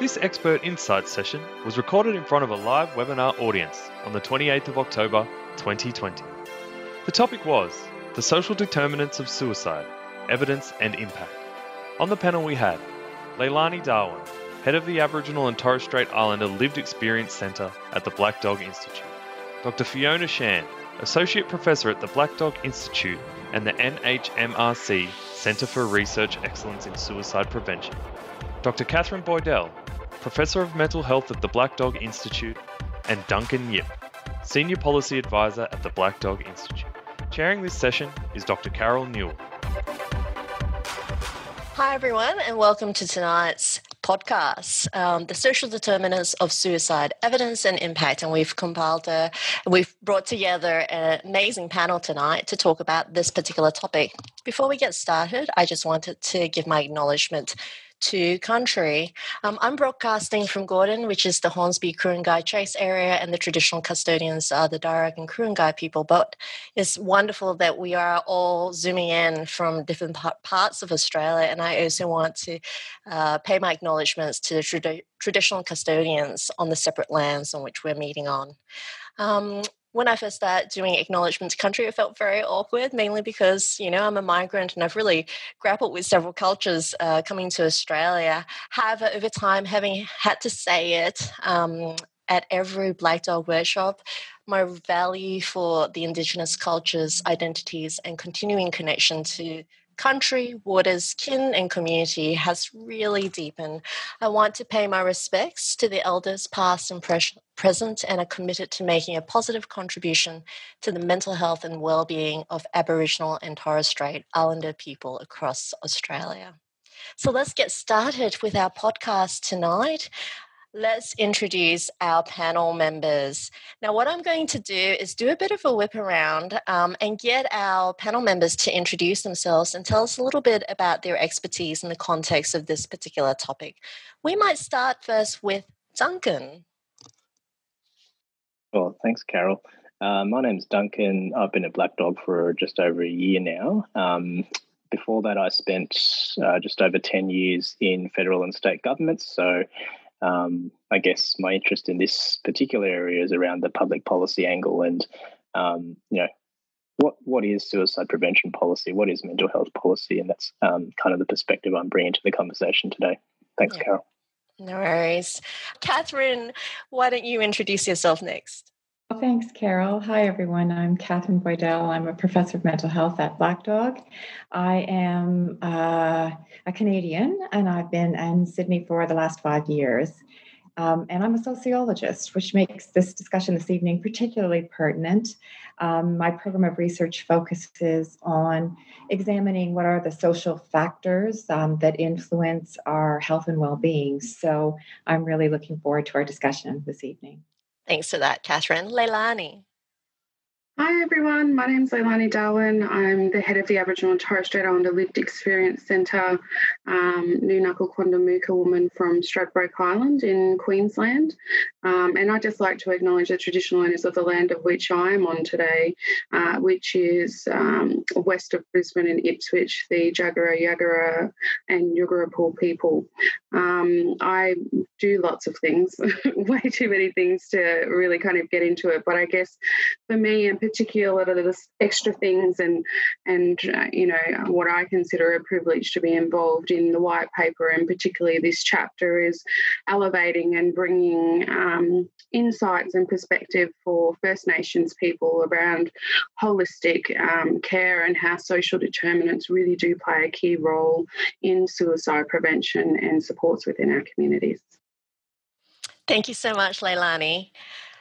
This expert insight session was recorded in front of a live webinar audience on the 28th of October 2020. The topic was The Social Determinants of Suicide Evidence and Impact. On the panel, we had Leilani Darwin, head of the Aboriginal and Torres Strait Islander Lived Experience Centre at the Black Dog Institute, Dr. Fiona Shand, Associate Professor at the Black Dog Institute and the NHMRC Centre for Research Excellence in Suicide Prevention, Dr. Katherine Boydell, Professor of Mental Health at the Black Dog Institute, and Duncan Yip, Senior Policy Advisor at the Black Dog Institute. Chairing this session is Dr. Carol Newell. Hi, everyone, and welcome to tonight's podcast, um, The Social Determinants of Suicide Evidence and Impact. And we've compiled a, we've brought together an amazing panel tonight to talk about this particular topic. Before we get started, I just wanted to give my acknowledgement to country. Um, I'm broadcasting from Gordon, which is the Hornsby Ku-ring-gai Chase area, and the traditional custodians are the Darug and Ku-ring-gai people. But it's wonderful that we are all zooming in from different parts of Australia, and I also want to uh, pay my acknowledgements to the trad- traditional custodians on the separate lands on which we're meeting on. Um, when I first started doing acknowledgement to country, it felt very awkward, mainly because, you know, I'm a migrant and I've really grappled with several cultures uh, coming to Australia. However, over time, having had to say it um, at every Black Dog workshop, my value for the Indigenous cultures, identities, and continuing connection to country, waters, kin, and community has really deepened. I want to pay my respects to the elders, past and present, and are committed to making a positive contribution to the mental health and well-being of Aboriginal and Torres Strait Islander people across Australia. So let's get started with our podcast tonight let's introduce our panel members. Now, what I'm going to do is do a bit of a whip around um, and get our panel members to introduce themselves and tell us a little bit about their expertise in the context of this particular topic. We might start first with Duncan. Well, thanks, Carol. Uh, my name's Duncan. I've been at Black Dog for just over a year now. Um, before that, I spent uh, just over 10 years in federal and state governments. So um, I guess my interest in this particular area is around the public policy angle and um, you know what what is suicide prevention policy, what is mental health policy, and that's um, kind of the perspective I'm bringing to the conversation today. Thanks, yeah. Carol. No worries, Katherine. Why don't you introduce yourself next? Well, thanks, Carol. Hi, everyone. I'm Katherine Boydell. I'm a professor of mental health at Black Dog. I am uh, a Canadian and I've been in Sydney for the last five years. Um, and I'm a sociologist, which makes this discussion this evening particularly pertinent. Um, my program of research focuses on examining what are the social factors um, that influence our health and well being. So I'm really looking forward to our discussion this evening. Thanks for that, Katherine. Leilani. Hi everyone, my name is Leilani Darwin. I'm the head of the Aboriginal and Torres Strait Islander Lived Experience Centre, um, Noonuccal Quandamooka woman from Stradbroke Island in Queensland. Um, and I'd just like to acknowledge the traditional owners of the land of which I am on today, uh, which is um, west of Brisbane and Ipswich, the Jagera, Yagara, and Yugara people. Um, I do lots of things, way too many things to really kind of get into it. But I guess for me in particular, the extra things and and uh, you know what I consider a privilege to be involved in the white paper, and particularly this chapter, is elevating and bringing um, insights and perspective for First Nations people around holistic um, care and how social determinants really do play a key role in suicide prevention and supports within our communities. Thank you so much, Leilani.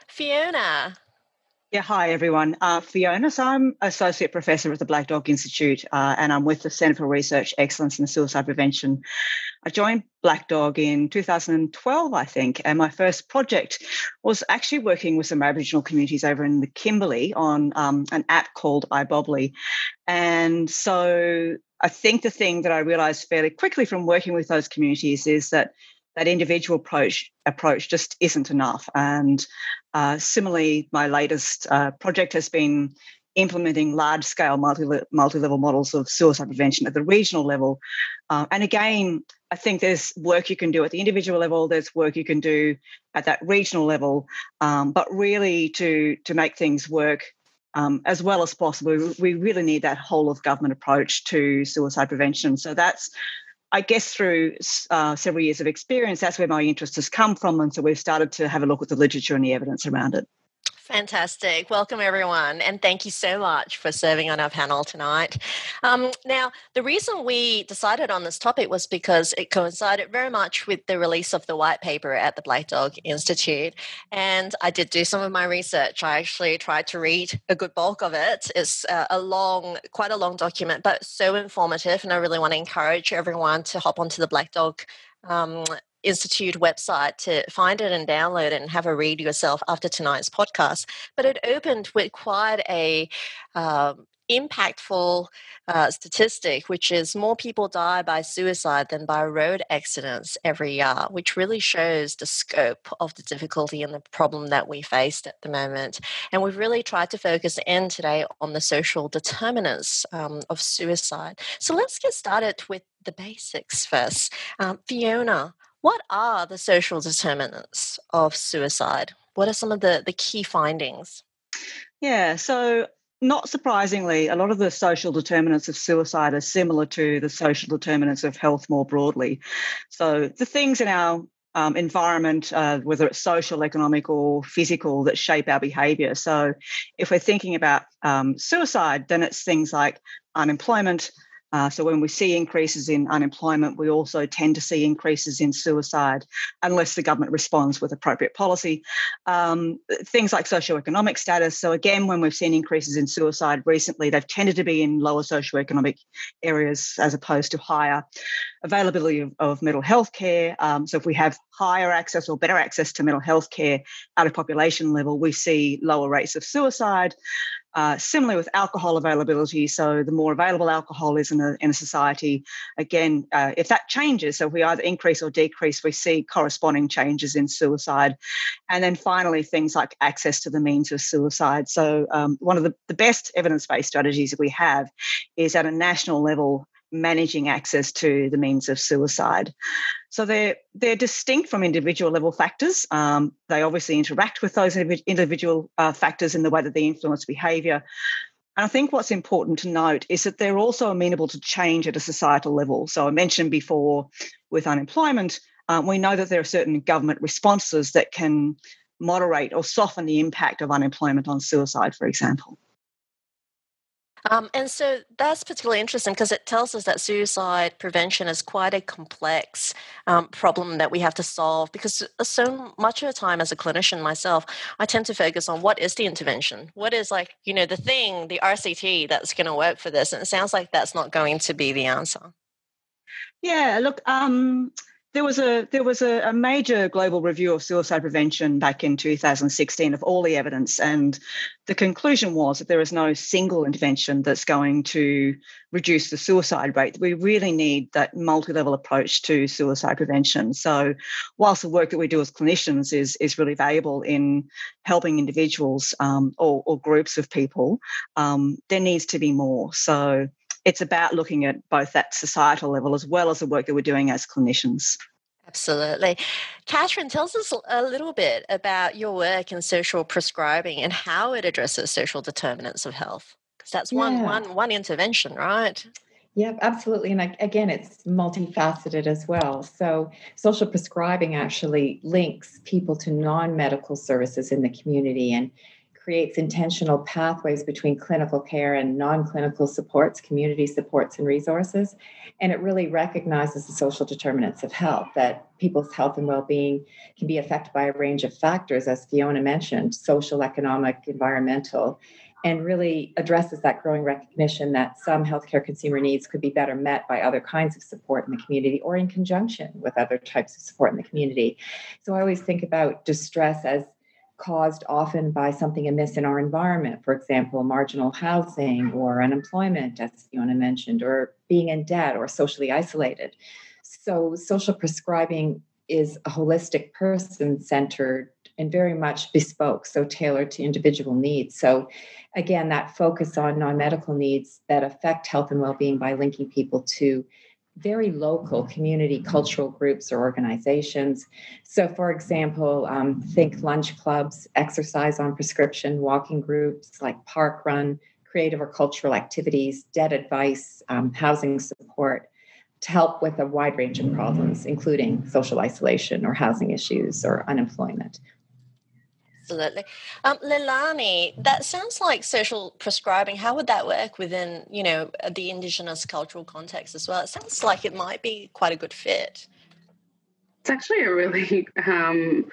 Fiona. Yeah, hi everyone. Uh, Fiona, so I'm Associate Professor at the Black Dog Institute uh, and I'm with the Centre for Research Excellence in Suicide Prevention. I joined Black Dog in 2012, I think, and my first project was actually working with some Aboriginal communities over in the Kimberley on um, an app called iBobbly. And so I think the thing that I realized fairly quickly from working with those communities is that that individual approach approach just isn't enough. And uh, similarly, my latest uh, project has been implementing large scale multi multi level models of suicide prevention at the regional level. Uh, and again, I think there's work you can do at the individual level. There's work you can do at that regional level, um, but really to to make things work um, as well as possible, we really need that whole of government approach to suicide prevention. So that's I guess through uh, several years of experience, that's where my interest has come from. And so we've started to have a look at the literature and the evidence around it. Fantastic. Welcome, everyone. And thank you so much for serving on our panel tonight. Um, now, the reason we decided on this topic was because it coincided very much with the release of the white paper at the Black Dog Institute. And I did do some of my research. I actually tried to read a good bulk of it. It's a long, quite a long document, but so informative. And I really want to encourage everyone to hop onto the Black Dog um, Institute website to find it and download it and have a read yourself after tonight's podcast. But it opened with quite a um, impactful uh, statistic, which is more people die by suicide than by road accidents every year, which really shows the scope of the difficulty and the problem that we faced at the moment. And we've really tried to focus in today on the social determinants um, of suicide. So let's get started with the basics first. Um, Fiona, what are the social determinants of suicide? What are some of the, the key findings? Yeah, so not surprisingly, a lot of the social determinants of suicide are similar to the social determinants of health more broadly. So the things in our um, environment, uh, whether it's social, economic, or physical, that shape our behaviour. So if we're thinking about um, suicide, then it's things like unemployment, uh, so when we see increases in unemployment, we also tend to see increases in suicide unless the government responds with appropriate policy. Um, things like socioeconomic status. So again, when we've seen increases in suicide recently, they've tended to be in lower socioeconomic areas as opposed to higher availability of, of mental health care. Um, so if we have higher access or better access to mental health care at a population level, we see lower rates of suicide. Uh, similarly with alcohol availability, so the more available alcohol is in a, in a society, again, uh, if that changes, so if we either increase or decrease, we see corresponding changes in suicide. And then finally, things like access to the means of suicide. So um, one of the, the best evidence-based strategies that we have is at a national level managing access to the means of suicide. So they're they're distinct from individual level factors. Um, they obviously interact with those individual uh, factors in the way that they influence behaviour. And I think what's important to note is that they're also amenable to change at a societal level. So I mentioned before with unemployment, um, we know that there are certain government responses that can moderate or soften the impact of unemployment on suicide, for example. Um, and so that's particularly interesting because it tells us that suicide prevention is quite a complex um, problem that we have to solve. Because uh, so much of the time, as a clinician myself, I tend to focus on what is the intervention? What is like, you know, the thing, the RCT that's going to work for this? And it sounds like that's not going to be the answer. Yeah, look, um, there was a there was a, a, major global review of suicide prevention back in 2016 of all the evidence, and the conclusion was that there is no single intervention that's going to reduce the suicide rate. We really need that multi-level approach to suicide prevention. So, whilst the work that we do as clinicians is is really valuable in helping individuals um, or, or, groups of people, um, there needs to be more. So it's about looking at both that societal level as well as the work that we're doing as clinicians. Absolutely. Katherine, tells us a little bit about your work in social prescribing and how it addresses social determinants of health. Because that's one, yeah. one, one intervention, right? Yep, absolutely. And again, it's multifaceted as well. So, social prescribing actually links people to non medical services in the community and creates intentional pathways between clinical care and non clinical supports, community supports, and resources. And it really recognizes the social determinants of health, that people's health and well being can be affected by a range of factors, as Fiona mentioned social, economic, environmental. And really addresses that growing recognition that some healthcare consumer needs could be better met by other kinds of support in the community or in conjunction with other types of support in the community. So I always think about distress as caused often by something amiss in our environment, for example, marginal housing or unemployment, as Fiona mentioned, or being in debt or socially isolated. So, social prescribing is a holistic, person centered, and very much bespoke, so tailored to individual needs. So, again, that focus on non medical needs that affect health and well being by linking people to very local community cultural groups or organizations. So, for example, um, think lunch clubs, exercise on prescription, walking groups like Park Run, creative or cultural activities, debt advice, um, housing support to help with a wide range of problems, including social isolation or housing issues or unemployment. Absolutely. Um, Leilani, that sounds like social prescribing. How would that work within, you know, the Indigenous cultural context as well? It sounds like it might be quite a good fit. It's actually a really, um,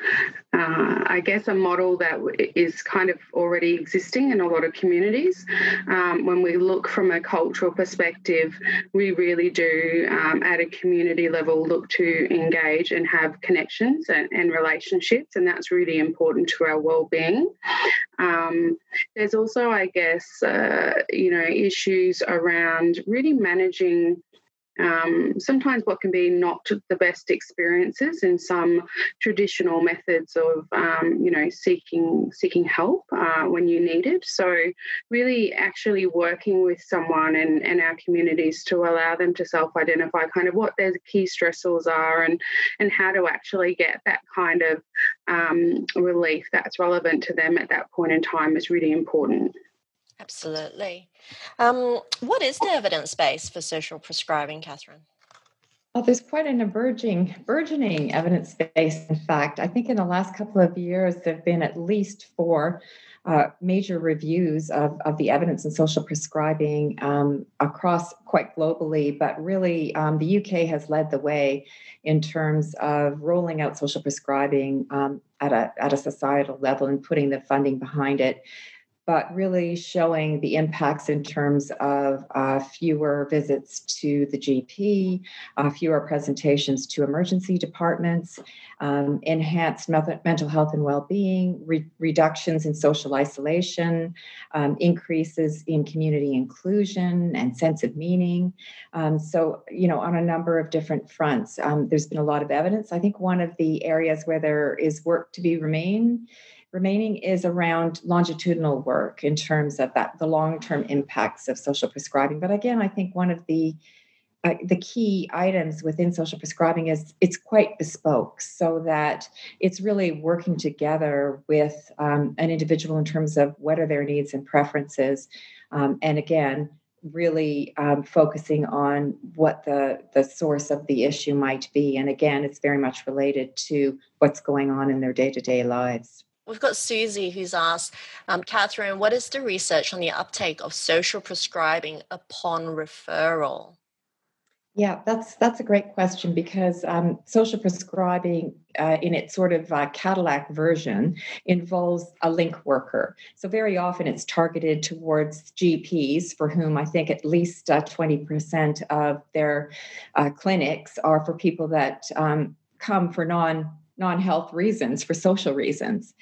uh, I guess, a model that is kind of already existing in a lot of communities. Um, when we look from a cultural perspective, we really do, um, at a community level, look to engage and have connections and, and relationships, and that's really important to our well-being. Um, there's also, I guess, uh, you know, issues around really managing um, sometimes what can be not the best experiences in some traditional methods of um, you know seeking seeking help uh, when you need it. So really actually working with someone and, and our communities to allow them to self-identify kind of what their key stressors are and and how to actually get that kind of um, relief that's relevant to them at that point in time is really important Absolutely. Um, what is the evidence base for social prescribing, Katherine? Well, there's quite an emerging, burgeoning evidence base. In fact, I think in the last couple of years, there have been at least four uh, major reviews of, of the evidence in social prescribing um, across quite globally, but really um, the UK has led the way in terms of rolling out social prescribing um, at, a, at a societal level and putting the funding behind it but really showing the impacts in terms of uh, fewer visits to the GP, uh, fewer presentations to emergency departments, um, enhanced mental health and well-being, re- reductions in social isolation, um, increases in community inclusion and sense of meaning. Um, so, you know, on a number of different fronts, um, there's been a lot of evidence. I think one of the areas where there is work to be remain remaining is around longitudinal work in terms of that the long-term impacts of social prescribing. But again i think one of the uh, the key items within social prescribing is it's quite bespoke so that it's really working together with um, an individual in terms of what are their needs and preferences um, and again really um, focusing on what the the source of the issue might be. And again it's very much related to what's going on in their day-to-day lives We've got Susie who's asked, um, Katherine, what is the research on the uptake of social prescribing upon referral? Yeah, that's that's a great question because um, social prescribing, uh, in its sort of uh, Cadillac version, involves a link worker. So very often it's targeted towards GPs, for whom I think at least uh, twenty percent of their uh, clinics are for people that um, come for non non-health reasons for social reasons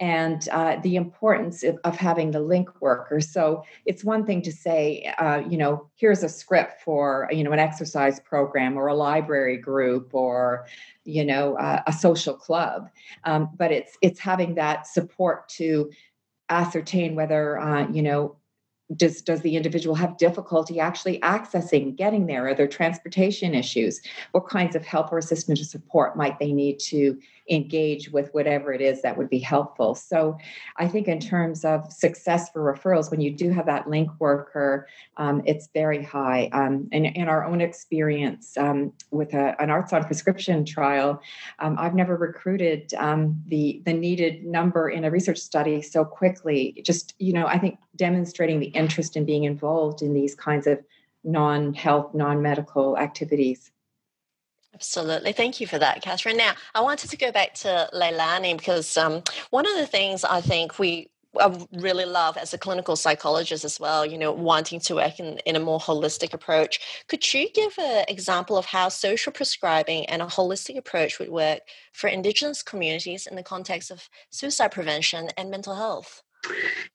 and uh, the importance of, of, having the link worker. So it's one thing to say, uh, you know, here's a script for you know an exercise program or a library group or you know uh, a social club, um, but it's it's having that support to ascertain whether uh, you know does does the individual have difficulty actually accessing getting there? Are there transportation issues? What kinds of help or assistance or support might they need to engage with whatever it is that would be helpful. So i think in terms of success for referrals when you do have that link worker um, it's very high. Um, and in our own experience um, with a, an arts on prescription trial um, i've never recruited um, the the needed number in a research study so quickly. Just you know i think demonstrating the interest in being involved in these kinds of non-health, non-medical activities. Absolutely. Thank you for that, Katherine. Now, I wanted to go back to Leilani because um, one of the things I think we I really love as a clinical psychologist as well, you know, wanting to work in, in a more holistic approach. Could you give an example of how social prescribing and a holistic approach would work for Indigenous communities in the context of suicide prevention and mental health?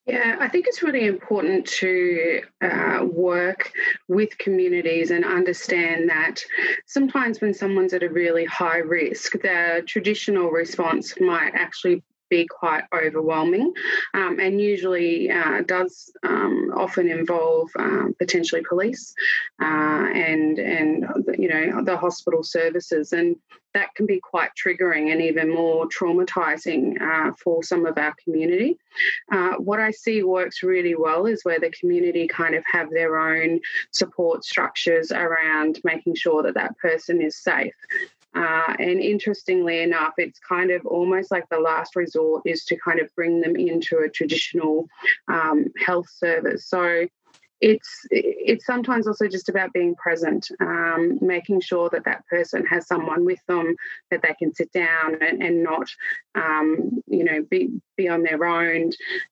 Yeah, I think it's really important to uh, work with communities and understand that sometimes when someone's at a really high risk, the traditional response might actually be quite overwhelming um, and usually uh, does um, often involve um, potentially police uh, and and you know the hospital services and that can be quite triggering and even more traumatizing uh, for some of our community. Uh, what I see works really well is where the community kind of have their own support structures around making sure that that person is safe. Uh, and interestingly enough, it's kind of almost like the last resort is to kind of bring them into a traditional um, health service. So it's it's sometimes also just about being present, um, making sure that that person has someone with them that they can sit down and, and not, um, you know, be be on their own.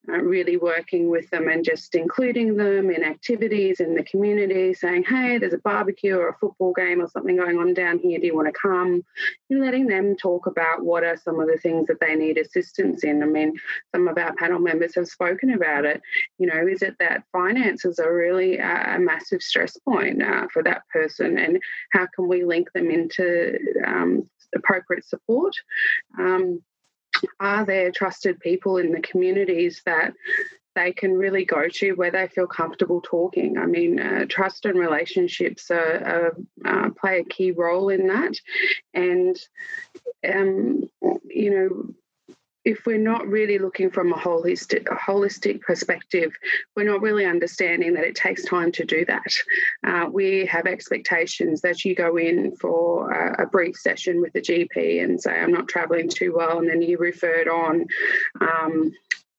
Uh, really working with them and just including them in activities in the community, saying, "Hey, there's a barbecue or a football game or something going on down here. Do you want to come?" You're letting them talk about what are some of the things that they need assistance in. I mean, some of our panel members have spoken about it. You know, is it that finances are really a, massive stress point uh, for that person, and how can we link them into um, appropriate support? Um, are there trusted people in the communities that they can really go to where they feel comfortable talking. I mean, uh, trust and relationships are, are, uh, play a key role in that. And, um, you know, if we're not really looking from a holistic, a holistic perspective, we're not really understanding that it takes time to do that. Uh, we have expectations that you go in for a, a, brief session with the GP and say, I'm not traveling too well, and then you referred on. Um,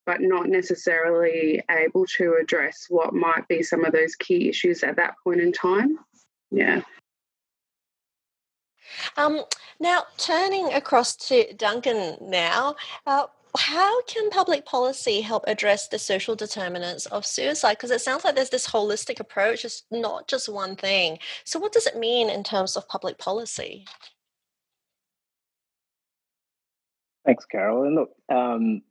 but not necessarily able to address what might be some of those key issues at that point in time. Yeah. Um, now, turning across to Duncan now, uh, how can public policy help address the social determinants of suicide? Because it sounds like there's this holistic approach, it's not just one thing. So, what does it mean in terms of public policy? Thanks, Carol. And look, um,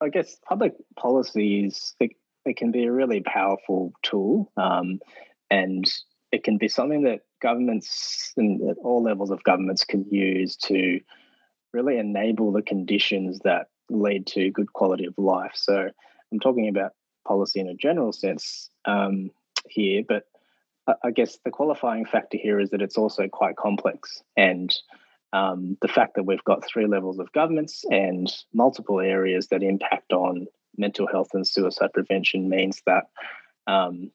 I guess public policies it, it can be a really powerful tool, um, and it can be something that governments and at all levels of governments can use to really enable the conditions that lead to good quality of life. So I'm talking about policy in a general sense um, here, but I guess the qualifying factor here is that it's also quite complex. And um, the fact that we've got three levels of governments and multiple areas that impact on mental health and suicide prevention means that um,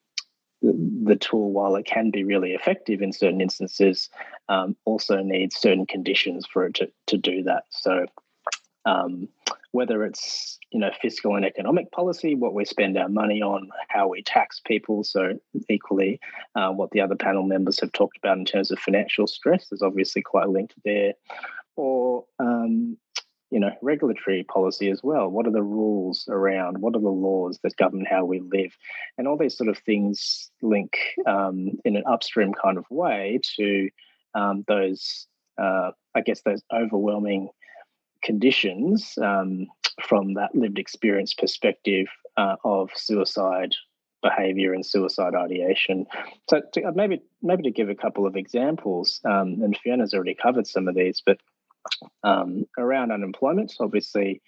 the tool, while it can be really effective in certain instances, um, also needs certain conditions for it to, to do that. So, um, whether it's you know fiscal and economic policy, what we spend our money on, how we tax people, so equally, uh, what the other panel members have talked about in terms of financial stress is obviously quite linked there, or um, you know, regulatory policy as well. What are the rules around? What are the laws that govern how we live? And all these sort of things link um, in an upstream kind of way to um, those, uh, I guess, those overwhelming conditions um, from that lived experience perspective uh, of suicide behavior and suicide ideation. So to, uh, maybe maybe to give a couple of examples, um, and Fiona's already covered some of these, but um, around unemployment, obviously,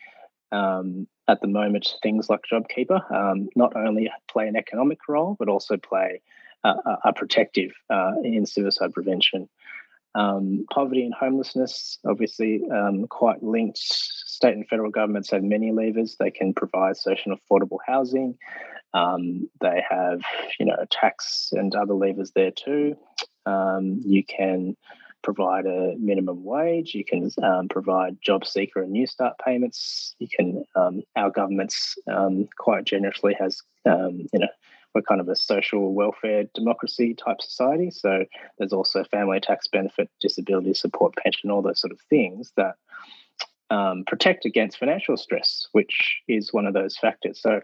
um, at the moment, things like JobKeeper um, not only play an economic role, but also play a protective uh, in suicide prevention. Um, poverty and homelessness, obviously, um, quite linked. State and federal governments have many levers. They can provide social and affordable housing. Um, they have, you know, tax and other levers there too. Um, you can provide a minimum wage. You can um, provide job seeker and new start payments. You can, um, our government's um, quite generously has, um, you know, we're kind of a social welfare democracy type society. So there's also family tax benefit, disability support, pension, all those sort of things that um, protect against financial stress, which is one of those factors. So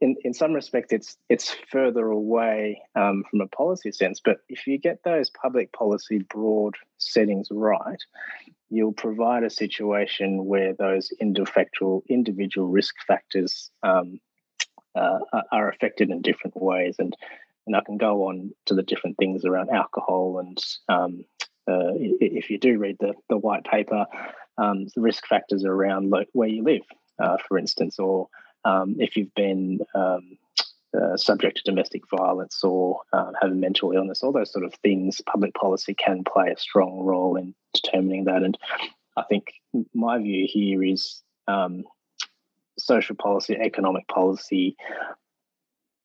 in, in some respect, it's it's further away um, from a policy sense. But if you get those public policy broad settings right, you'll provide a situation where those individual individual risk factors um, uh, are affected in different ways. And and I can go on to the different things around alcohol and um, uh, if you do read the the white paper, um, the risk factors around lo- where you live, uh, for instance, or um, if you've been um, uh, subject to domestic violence or uh, have a mental illness, all those sort of things, public policy can play a strong role in determining that. And I think my view here is um, social policy, economic policy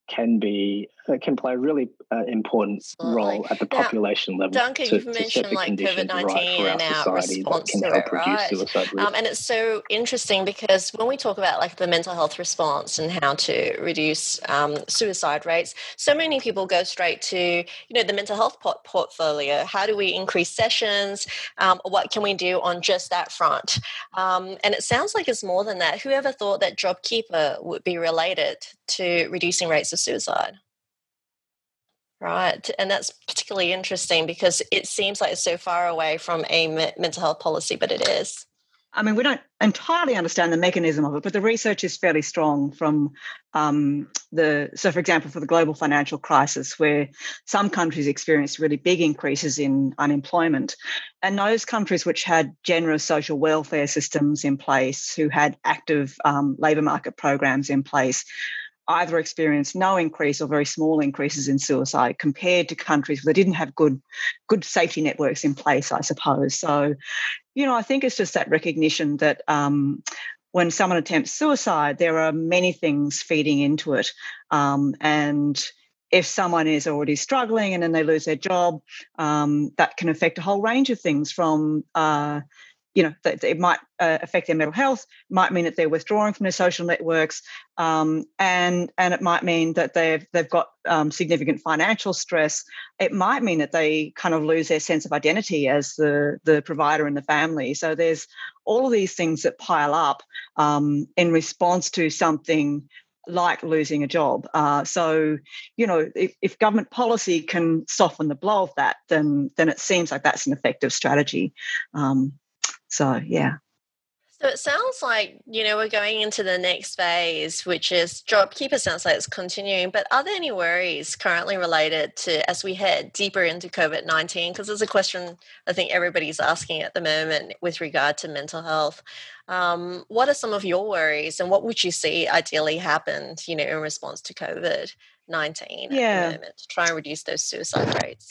can be can play a really uh, important role at the population now, level. Duncan, to, you've mentioned like COVID nineteen right and our response to it, right? Um, and it's so interesting because when we talk about like the mental health response and how to reduce um, suicide rates, so many people go straight to you know the mental health port- portfolio. How do we increase sessions? Um, what can we do on just that front? Um, and it sounds like it's more than that. Whoever thought that JobKeeper would be related to reducing rates of suicide? Right. And that's particularly interesting because it seems like it's so far away from a mental health policy, but it is. I mean, we don't entirely understand the mechanism of it, but the research is fairly strong from um, the. So, for example, for the global financial crisis, where some countries experienced really big increases in unemployment, and those countries which had generous social welfare systems in place, who had active um, labour market programs in place, either experienced no increase or very small increases in suicide compared to countries that didn't have good good safety networks in place i suppose. So you know i think it's just that recognition that um, when someone attempts suicide there are many things feeding into it. Um, and if someone is already struggling and then they lose their job, um, that can affect a whole range of things from uh, you know, it might uh, affect their mental health, might mean that they're withdrawing from their social networks, um, and and it might mean that they've they've got um, significant financial stress. It might mean that they kind of lose their sense of identity as the the provider in the family. So there's all of these things that pile up um, in response to something like losing a job. Uh, so, you know, if, if, government policy can soften the blow of that, then then it seems like that's an effective strategy. Um, so, yeah. So it sounds like, you know, we're going into the next phase, which is JobKeeper sounds like it's continuing. But are there any worries currently related to as we head deeper into COVID 19? Because there's a question I think everybody's asking at the moment with regard to mental health. Um, what are some of your worries and what would you see ideally happen, you know, in response to COVID 19 yeah. at the moment to try and reduce those suicide rates?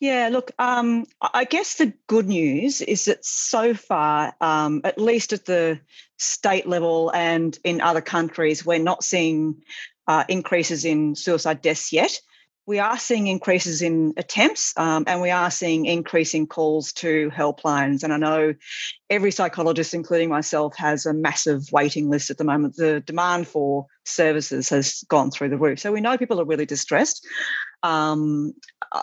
Yeah, look, um, I guess the good news is that so far, um, at least at the state level and in other countries, we're not seeing uh, increases in suicide deaths yet. We are seeing increases in attempts um, and we are seeing increasing calls to helplines. And I know every psychologist, including myself, has a massive waiting list at the moment. The demand for services has gone through the roof. So we know people are really distressed. Um,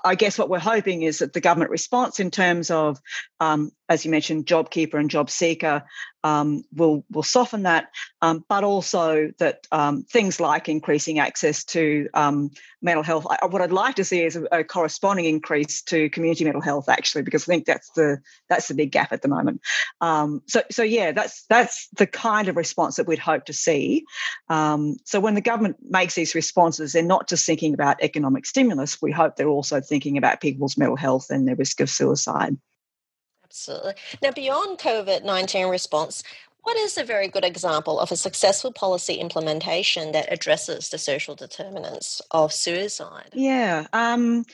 I guess what we're hoping is that the government response in terms of, um, as you mentioned, JobKeeper and JobSeeker um, will will soften that, um, but also that um, things like increasing access to um, mental health. I, what I'd like to see is a, a, corresponding increase to community mental health, actually, because I think that's the that's the big gap at the moment. so so yeah, that's that's the kind of response that we'd hope to see. so when the government makes these responses, they're not just thinking about economic stimulus, we hope they're also thinking about people's mental health and their risk of suicide. Absolutely. Now, beyond COVID 19 response, what is a very good example of a successful policy implementation that addresses the social determinants of suicide? Yeah. Um,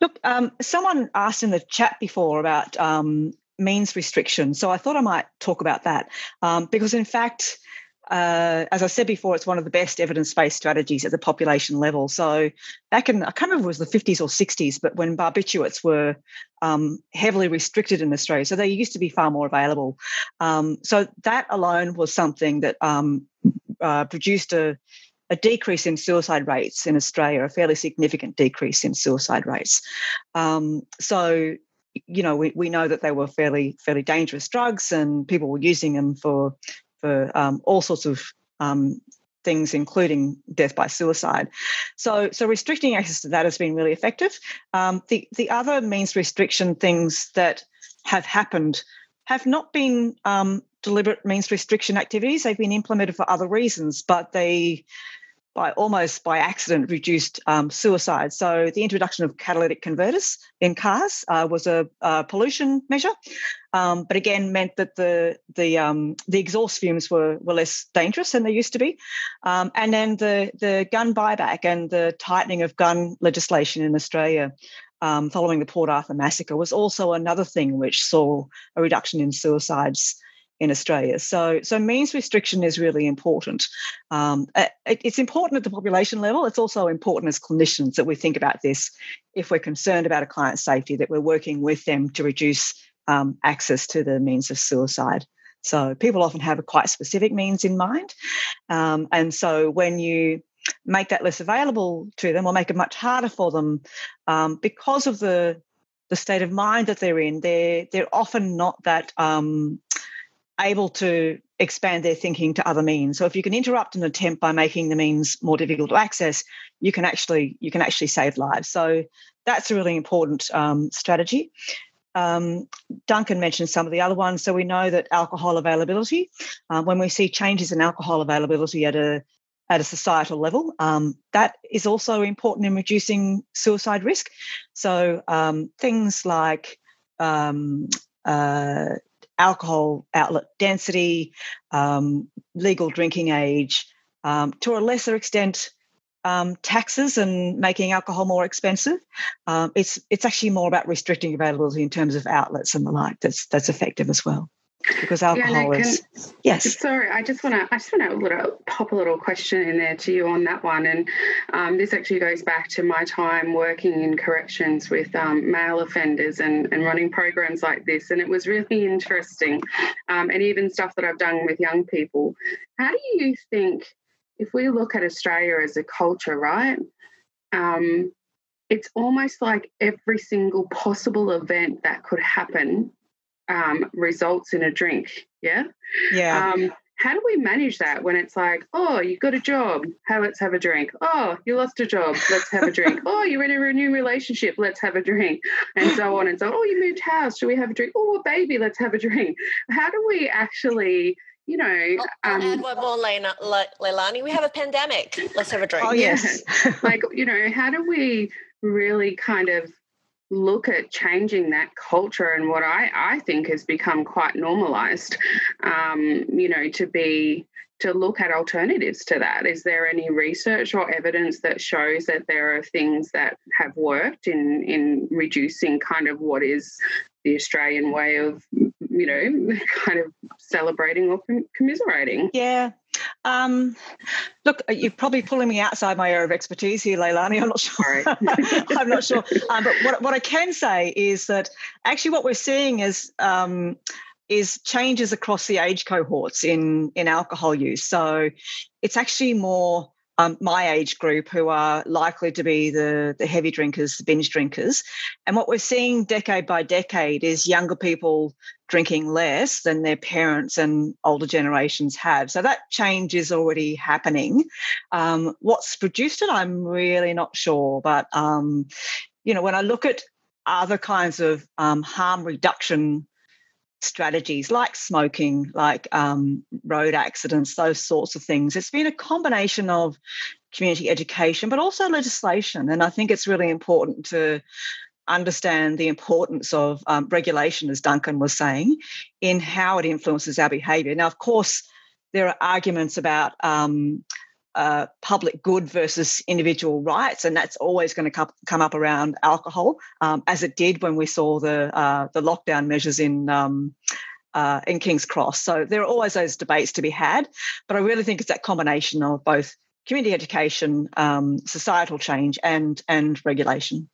look, um, someone asked in the chat before about um, means restriction. So I thought I might talk about that um, because, in fact, uh, as I said before, it's one of the best evidence-based strategies at the population level. So back in, I can't remember if it was the 50s or 60s, but when barbiturates were um, heavily restricted in Australia, so they used to be far more available. Um, so that alone was something that um, uh, produced a, a decrease in suicide rates in Australia, a fairly significant decrease in suicide rates. Um, so you know, we, we know that they were fairly fairly dangerous drugs, and people were using them for for um, all sorts of um, things, including death by suicide. So, so restricting access to that has been really effective. Um, the the other means restriction things that have happened have not been um, deliberate means restriction activities. They've been implemented for other reasons, but they by almost by accident reduced um, suicide. So the introduction of catalytic converters in cars uh, was a, a, pollution measure, um, but again meant that the the um, the exhaust fumes were were less dangerous than they used to be. Um, and then the the gun buyback and the tightening of gun legislation in Australia. Um, following the Port Arthur massacre was also another thing which saw a reduction in suicides in Australia. So, so means restriction is really important. Um, it, it's important at the population level. It's also important as clinicians that we think about this if we're concerned about a client's safety, that we're working with them to reduce um, access to the means of suicide. So people often have a quite specific means in mind. Um, and so when you make that less available to them or make it much harder for them um, because of the the state of mind that they're in, they're they're often not that um, able to expand their thinking to other means. So if you can interrupt an attempt by making the means more difficult to access, you can actually you can actually save lives. So that's a really important um, strategy. Um, Duncan mentioned some of the other ones. So we know that alcohol availability, uh, when we see changes in alcohol availability at a at a societal level, um, that is also important in reducing suicide risk. So um, things like um, uh, alcohol outlet density, um, legal drinking age, um, to a lesser extent, um, taxes and making alcohol more expensive. Um, it's it's actually more about restricting availability in terms of outlets and the like. That's that's effective as well because alcohol yeah, no, is can, yes. Sorry, I just want to I just want to little, pop a little question in there to you on that one, and um, this actually goes back to my time working in corrections with um, male offenders and, and running programs like this, and it was really interesting, um, and even stuff that I've done with young people. How do you think if we look at Australia as a culture, right? Um, it's almost like every single possible event that could happen um, results in a drink. Yeah. Yeah. Um, how do we manage that when it's like, oh, you got a job, how let's have a drink. Oh, you lost a job, let's have a drink. oh, you're in a new relationship, let's have a drink, and so on and so on. Oh, you moved house, should we have a drink? Oh, a baby, let's have a drink. How do we actually you know, um, add one more, Lena, Le- Leilani. We have a pandemic. Let's have a drink. Oh yes. like you know, how do we really kind of look at changing that culture and what I, I think has become quite normalized, um, you know, to be to look at alternatives to that. Is there any research or evidence that shows that there are things that have worked in in reducing kind of what is the Australian way of, you know, kind of celebrating or commiserating? Yeah, um, look, uh, you're probably pulling me outside my area of expertise here, Leilani. I'm not sure. I'm not sure. Um, but what, what I can say is that actually what we're seeing is um, is changes across the age cohorts in in alcohol use. So it's actually more um, my age group who are likely to be the, the heavy drinkers, the binge drinkers. And what we're seeing decade by decade is younger people drinking less than their parents and older generations have. So that change is already happening. Um, what's produced it, I'm really not sure. But, um, you know, when I look at other kinds of um, harm reduction strategies like smoking, like um, road accidents, those sorts of things. It's been a combination of community education, but also legislation. And I think it's really important to understand the importance of um, regulation, as Duncan was saying, in how it influences our behaviour. Now, of course, there are arguments about um, uh, public good versus individual rights, and that's always going to come, come up around alcohol, um, as it did when we saw the uh, the lockdown measures in. Um, uh, in King's Cross. So there are always those debates to be had, but I really think it's that combination of both community education, um, societal change, and and regulation.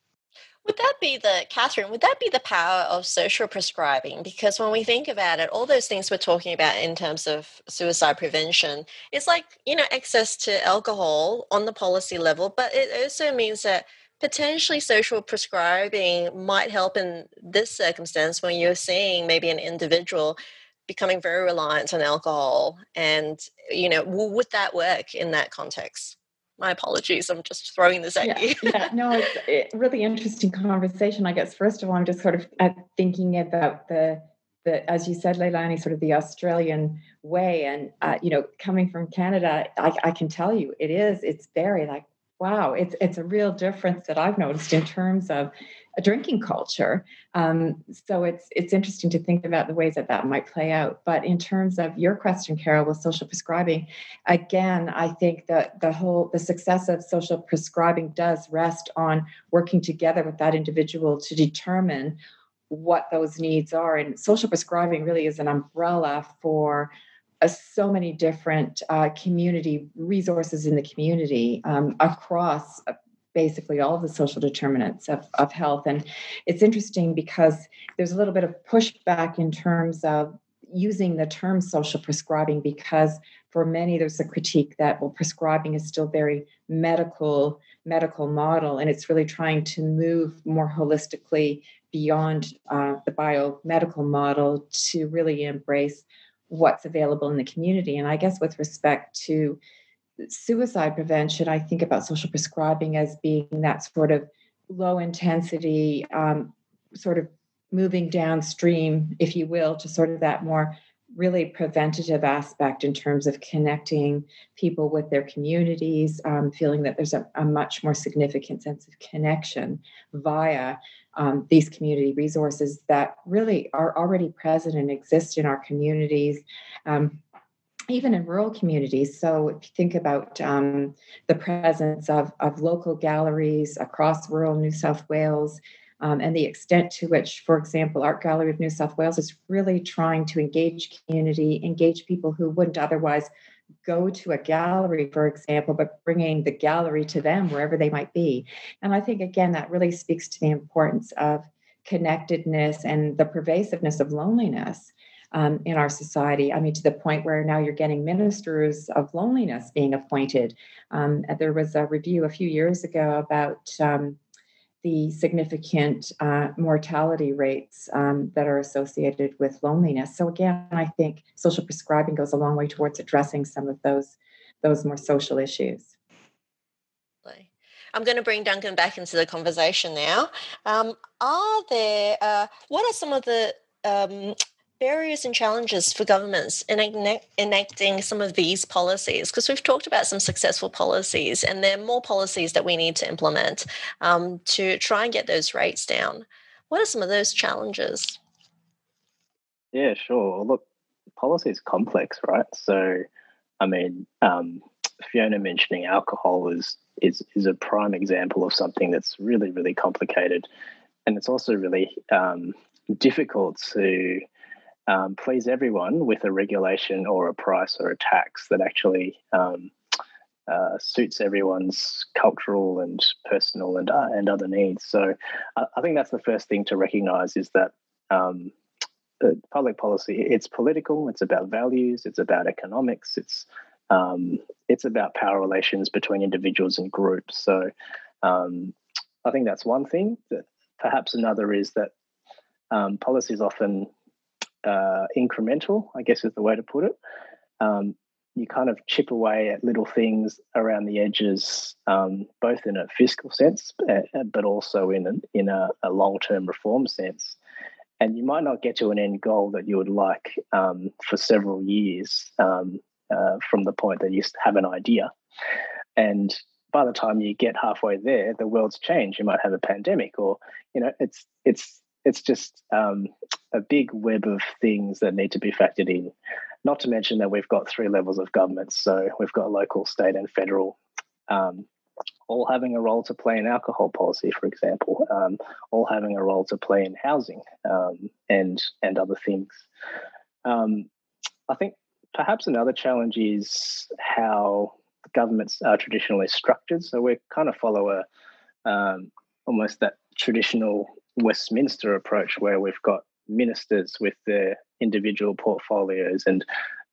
Would that be the, Katherine, would that be the power of social prescribing? Because when we think about it, all those things we're talking about in terms of suicide prevention, it's like, you know, access to alcohol on the policy level, but it also means that potentially social prescribing might help in this circumstance when you're seeing maybe an individual becoming very reliant on alcohol and you know would that work in that context my apologies. I'm just throwing this at yeah, you. yeah, no, it's a really interesting conversation. I guess first of all, I'm just sort of uh, thinking about the the, as you said, Leilani, sort of the Australian way. And, uh, you know, coming from Canada, I, I, can tell you it is, it's very like, wow, it's, it's a real difference that I've noticed in terms of a drinking culture. Um, so it's, it's interesting to think about the ways that that might play out. But in terms of your question, Carol, with social prescribing, again, I think that the whole, the success of social prescribing does rest on working together with that individual to determine what those needs are. And social prescribing really is an umbrella for uh, so many different uh, community resources in the community um, across uh, basically all of the social determinants of, of health. And it's interesting because there's a little bit of pushback in terms of using the term social prescribing because for many there's a critique that well prescribing is still very medical medical model and it's really trying to move more holistically beyond uh, the biomedical model to really embrace what's available in the community. And I guess with respect to suicide prevention, I think about social prescribing as being that sort of low intensity, um, sort of moving downstream, if you will, to sort of that more really preventative aspect in terms of connecting people with their communities, um, feeling that there's a, a, much more significant sense of connection via um, these community resources that really are already present and exist in our communities. Um, even in rural communities. So, if you think about um, the presence of, of local galleries across rural New South Wales, um, and the extent to which, for example, Art Gallery of New South Wales is really trying to engage community, engage people who wouldn't otherwise go to a gallery, for example, but bringing the gallery to them wherever they might be. And I think, again, that really speaks to the importance of connectedness and the pervasiveness of loneliness. Um, in our society. I mean, to the point where now you're getting ministers of loneliness being appointed. Um, there was a review a few years ago about um, the significant uh, mortality rates um, that are associated with loneliness. So again, I think social prescribing goes a long way towards addressing some of those those more social issues. I'm going to bring Duncan back into the conversation now. Um, are there uh, what are some of the um, barriers and challenges for governments in enacting some of these policies? Because we've talked about some successful policies, and there are more policies that we need to implement um, to try and get those rates down. What are some of those challenges? Yeah, sure. Look, policy is complex, right? So, I mean, um, Fiona mentioning alcohol is is is a prime example of something that's really really complicated, and it's also really um, difficult to um, please everyone with a regulation or a price or a tax that actually um, uh, suits everyone's cultural and personal and uh, and other needs. So I, I, think that's the first thing to recognise is that um, public policy it's political, it's about values, it's about economics, it's um, it's about power relations between individuals and groups. So um, I think that's one thing. That perhaps another is that um, policies often uh, incremental, I guess is the way to put it. Um, you kind of chip away at little things around the edges, um, both in a fiscal sense, uh, but also in a, in a, a long term reform sense. And you might not get to an end goal that you would like um, for several years um, uh, from the point that you have an idea. And by the time you get halfway there, the world's changed. You might have a pandemic, or you know, it's it's it's just um, a big web of things that need to be factored in. Not to mention that we've got three levels of government. So we've got local, state, and federal, um, all having a role to play in alcohol policy, for example, um, all having a role to play in housing um, and and other things. Um, I think perhaps another challenge is how governments are traditionally structured. So we kind of follow a um, almost that traditional Westminster approach where we've got ministers with their individual portfolios and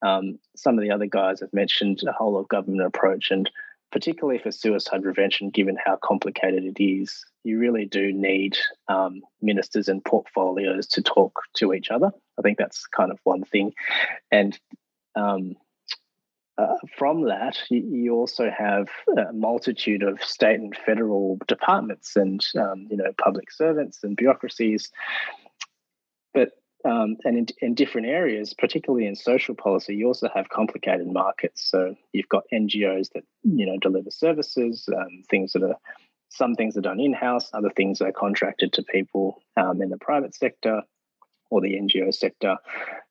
um, some of the other guys have mentioned a whole of government approach and particularly for suicide prevention given how complicated it is you really do need um, ministers and portfolios to talk to each other. I think that's kind of one thing. And um, uh, from that, you, you, also have a multitude of state and federal departments and um, you know public servants and bureaucracies. But um, and in, in, different areas, particularly in social policy, you also have complicated markets. So you've got NGOs that you know deliver services, um, things that are some things are done in house, other things are contracted to people um, in the private sector or the NGO sector.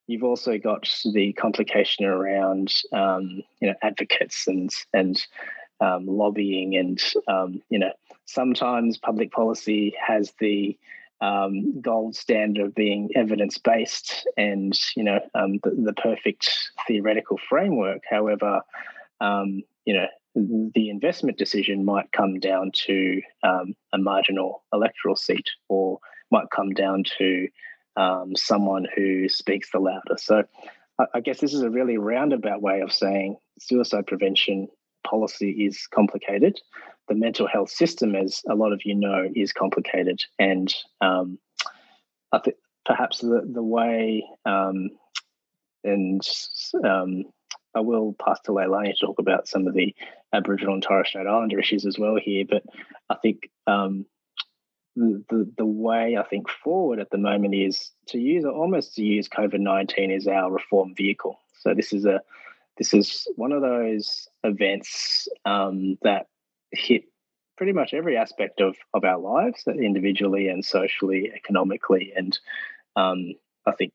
You've also got the complication around um, you know advocates and and um, lobbying, and um, you know sometimes public policy has the um, gold standard of being evidence based and you know um, the, the, perfect theoretical framework. However, um, you know the investment decision might come down to a marginal electoral seat, or might come down to um, someone who speaks the louder. So, I, I guess this is a really roundabout way of saying suicide prevention policy is complicated the mental health system, as a lot of you know, is complicated. And um, I think perhaps the, the way, um, and um, I will pass to Leilani to talk about some of the Aboriginal and Torres Strait Islander issues as well here. But I think um, the, the, way I think forward at the moment is to use almost to use COVID nineteen as our reform vehicle. So this is a this is one of those events um, that hit pretty much every aspect of, of our lives, individually and socially, economically. And um, I think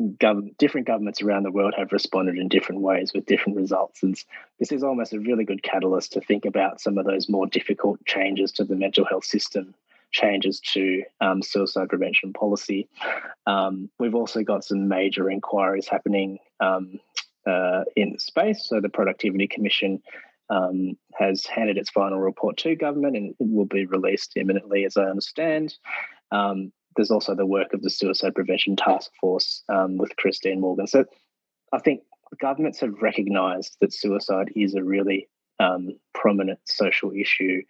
gov- different governments around the world have responded in different ways with different results. And this is almost a really good catalyst to think about some of those more difficult changes to the mental health system. Changes to um, suicide prevention policy. Um, we've also got some major inquiries happening um, uh, in space. So, the Productivity Commission um, has handed its final report to government and it will be released imminently, as I understand. Um, there's also the work of the Suicide Prevention Task Force um, with Christine Morgan. So I think governments have recognised that suicide is a really prominent social issue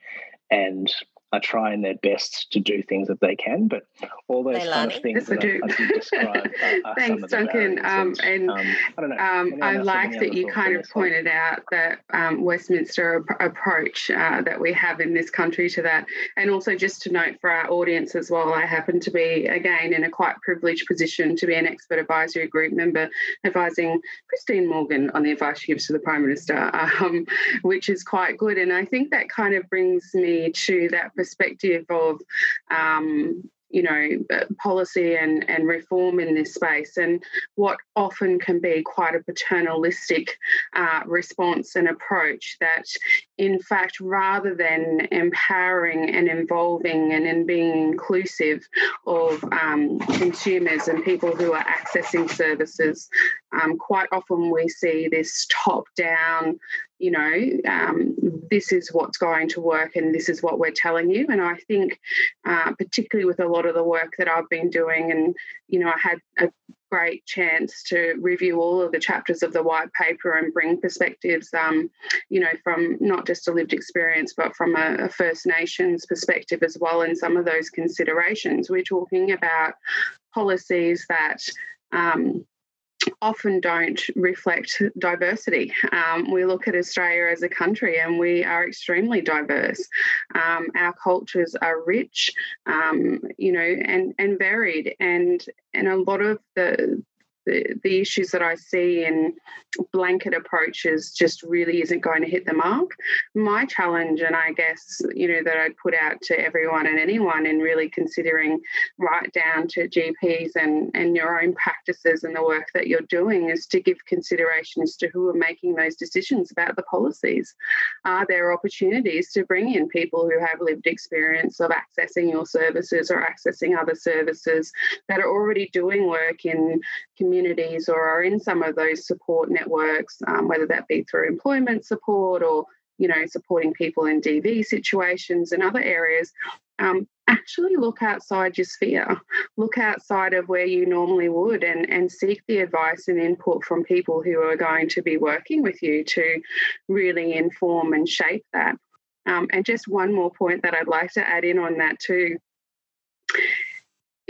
and are trying their best to do things that they can, but all those kind of things that I, I describe are, are Thanks, Duncan. Um, and um, I don't know. Um, I like that you kind of pointed out that um, Westminster ap- approach uh, that we have in this country to that, and also just to note for our audience as well, I happen to be again in a quite privileged position to be an expert advisory group member advising Christine Morgan on the advice she gives to the Prime Minister, um, which is quite good, and I think that kind of brings me to that perspective of um, you know, policy and, and reform in this space, and what often can be quite a paternalistic uh, response and approach that, in fact, rather than empowering and involving and in being inclusive of um, consumers and people who are accessing services, um, quite often we see this top down you know, um, this is what's going to work and this is what we're telling you. And I think, uh, particularly with a lot of the work that I've been doing, and, you know, I had a great chance to review all of the chapters of the white paper and bring perspectives, um, you know, from not just a lived experience, but from a, a First Nations perspective as well. And some of those considerations, we're talking about policies that um, often don't reflect diversity. Um, we look at Australia as a country and we are extremely diverse. Um, our cultures are rich, um, you know, and, and varied. And, and a lot of the, the, issues that I see in blanket approaches just really isn't going to hit the mark. My challenge, and I guess, you know, that I'd put out to everyone and anyone in really considering right down to GPs and, and your own practices and the work that you're doing is to give considerations to who are making those decisions about the policies. Are there opportunities to bring in people who have lived experience of accessing your services or accessing other services that are already doing work in communities or are in some of those support networks, um, whether that be through employment support or you know supporting people in DV situations and other areas. Um, actually look outside your sphere look outside of where you normally would and, and seek the advice and input from people who are going to be working with you to really inform and shape that um, and just one more point that i'd like to add in on that too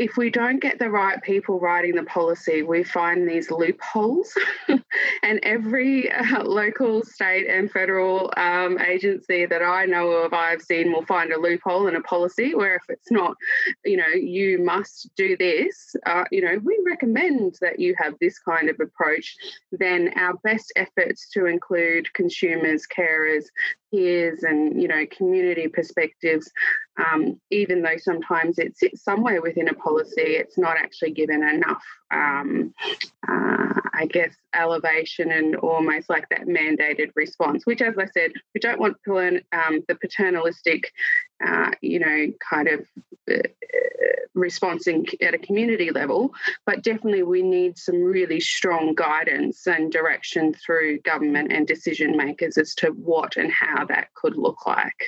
if we don't get the right people writing the policy, we find these loopholes. and every uh, local, state, and federal um, agency that I know of, I've seen will find a loophole in a policy where if it's not, you know, you must do this, uh, you know, we recommend that you have this kind of approach, then our best efforts to include consumers, carers, peers and you know community perspectives um, even though sometimes it sits somewhere within a policy it's not actually given enough um, uh, i guess elevation and almost like that mandated response which as i said we don't want to learn um, the paternalistic uh, you know kind of uh, response in, at a community level, but definitely we need some really strong guidance and direction through government and decision makers as to what and how that could look like.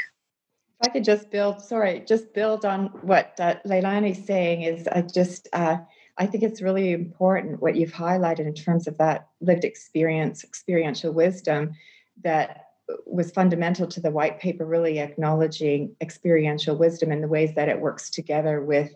If I could just build, sorry, just build on what uh, Leilani's saying is I just, uh, I think it's really important what you've highlighted in terms of that lived experience, experiential wisdom that was fundamental to the white paper, really acknowledging experiential wisdom and the ways that it works together with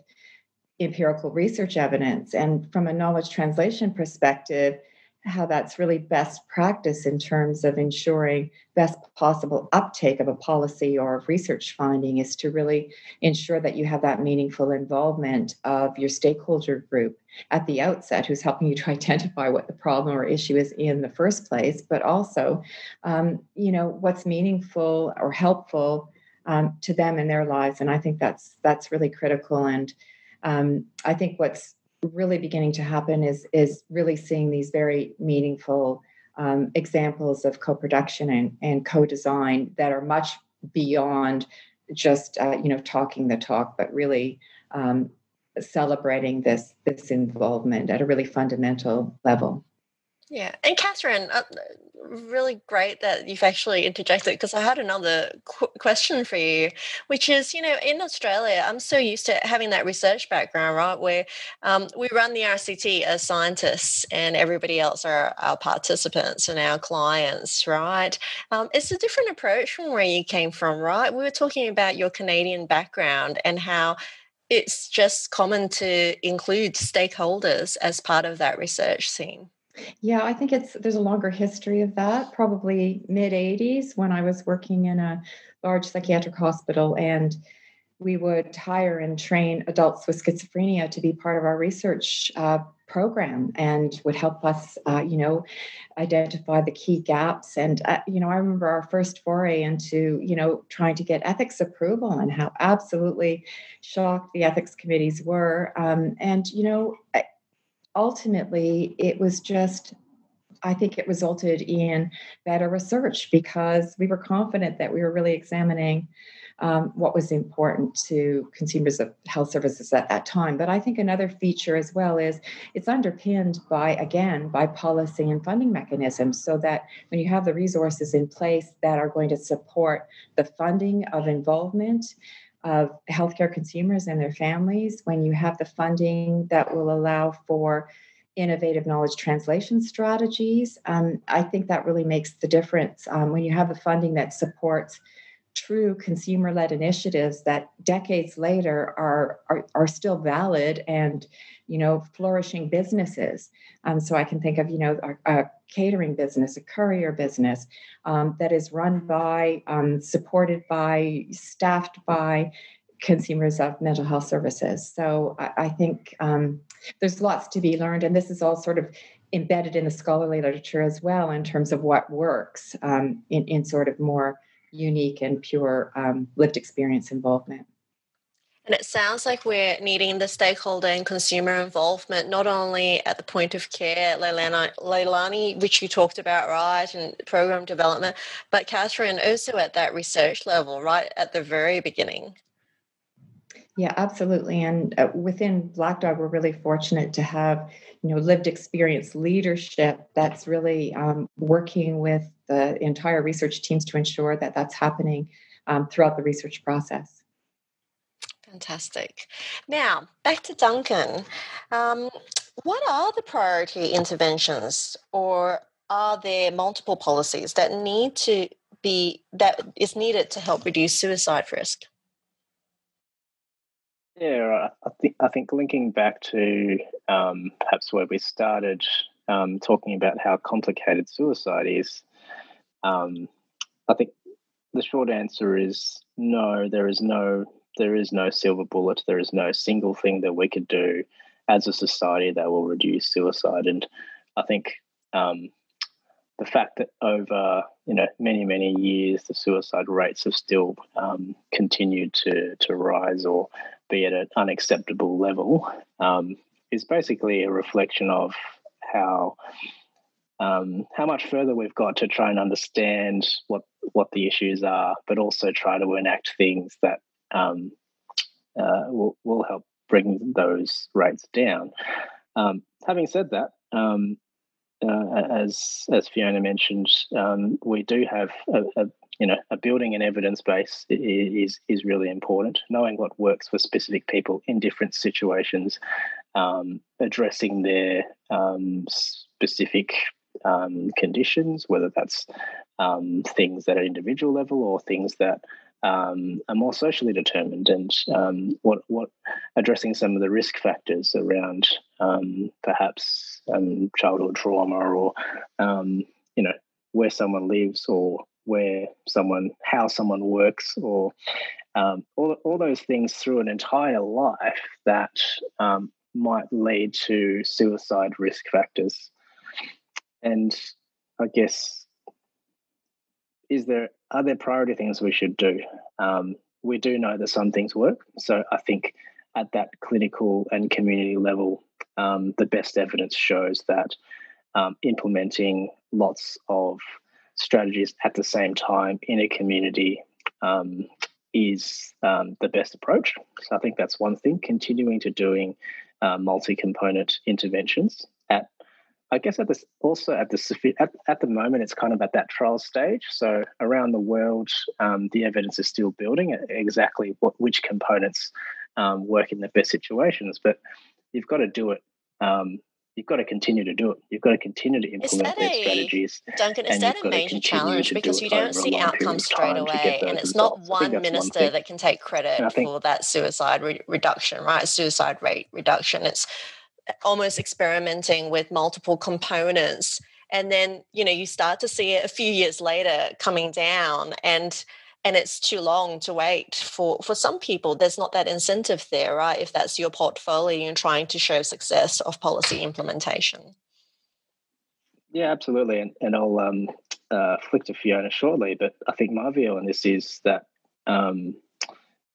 empirical research evidence. And from a knowledge translation perspective, how that's really best practice in terms of ensuring best possible uptake of a policy or research finding is to really ensure that you have that meaningful involvement of your stakeholder group at the outset who's helping you to identify what the problem or issue is in the first place but also um, you know what's meaningful or helpful um, to them in their lives. And i think that's that's really critical. And um, I think what's really beginning to happen is is really seeing these very meaningful um, examples of co-production and, and co-design that are much beyond just uh, you know talking the talk, but really um, celebrating this this involvement at a really fundamental level. Yeah, and Katherine, uh, really great that you've actually interjected because I had another qu- question for you, which is, you know, in Australia, I'm so used to having that research background, right, where um, we run the RCT as scientists and everybody else are our participants and our clients, right? Um, it's a different approach from where you came from, right? We were talking about your Canadian background and how it's just common to include stakeholders as part of that research scene. Yeah, I think it's there's a longer history of that, probably mid 80s when I was working in a large psychiatric hospital and we would hire and train adults with schizophrenia to be part of our research uh, program and would help us, uh, you know, identify the key gaps. And, uh, you know, I remember our first foray into, you know, trying to get ethics approval and how absolutely shocked the ethics committees were. Um, and, you know, ultimately, it was just I think it resulted in better research because we were confident that we were really examining um, what was important to consumers of health services at that time. But I think another feature as well is it's underpinned by, again, by policy and funding mechanisms so that when you have the resources in place that are going to support the funding of involvement, of healthcare consumers and their families, when you have the funding that will allow for innovative knowledge translation strategies, um, I think that really makes the difference. Um, when you have the funding that supports true consumer led initiatives that decades later are, are, are still valid and you know flourishing businesses. Um, so i can think of you know a, a catering business a courier business um, that is run by um, supported by staffed by consumers of mental health services. So i, I think um, there's lots to be learned and this is all sort of embedded in the scholarly literature as well in terms of what works um, in, in sort of more unique and pure um, lived experience involvement. And it sounds like we're needing the stakeholder and consumer involvement, not only at the point of care, Leilani, Leilani, which you talked about, right, and program development, but Katherine, also at that research level, right at the very beginning. Yeah, absolutely. And uh, within Black Dog, we're really fortunate to have, you know, lived experience leadership that's really um, working with the entire research teams to ensure that that's happening um, throughout the research process. Fantastic. Now, back to Duncan. Um, what are the priority interventions, or are there multiple policies that need to be that is needed to help reduce suicide risk? Yeah, I think I think linking back to um, perhaps where we started um, talking about how complicated suicide is, um, I think the short answer is no. There is no there is no silver bullet. There is no single thing that we could do as a society that will reduce suicide. And I think um, the fact that over you know many many years the suicide rates have still um, continued to to rise or be at an unacceptable level um, is basically a reflection of how um, how much further we've got to try and understand what what the issues are, but also try to enact things that um, uh, will will help bring those rates down. Um, having said that, um, uh, as as Fiona mentioned, um, we do have a, a, you know a building an evidence base is is really important. Knowing what works for specific people in different situations, um, addressing their um, specific um, conditions, whether that's um, things at an individual level or things that um, are more socially determined, and um, what what addressing some of the risk factors around um, perhaps um, childhood trauma or you know where someone lives or where someone how someone works or all, all those things through an entire life that might lead to suicide risk factors and I guess, is there are there priority things we should do? Um, we do know that some things work, so I think at that clinical and community level, um, the best evidence shows that um, implementing lots of strategies at the same time in a community um, is um, the best approach. So I think that's one thing. Continuing to doing uh, multi-component interventions at I guess at this also at the at, at the moment it's kind of at that trial stage. So around the world, um, the evidence is still building exactly what which components um, work in the best situations. But you've got to do it. You've got to continue to do it. You've got to continue to implement these strategies. Duncan, is that a major challenge because you don't see outcomes straight away, and it's not one minister one that can take credit think, for that suicide re- reduction, right? Suicide rate reduction. It's uh, almost experimenting with multiple components and then you know you start to see it a few years later coming down and and it's too long to wait for for some people there's not that incentive there right if that's your portfolio and trying to show success of policy implementation. Yeah absolutely and, and i'll um, uh, flick to fiona shortly but i think my view on this is that um,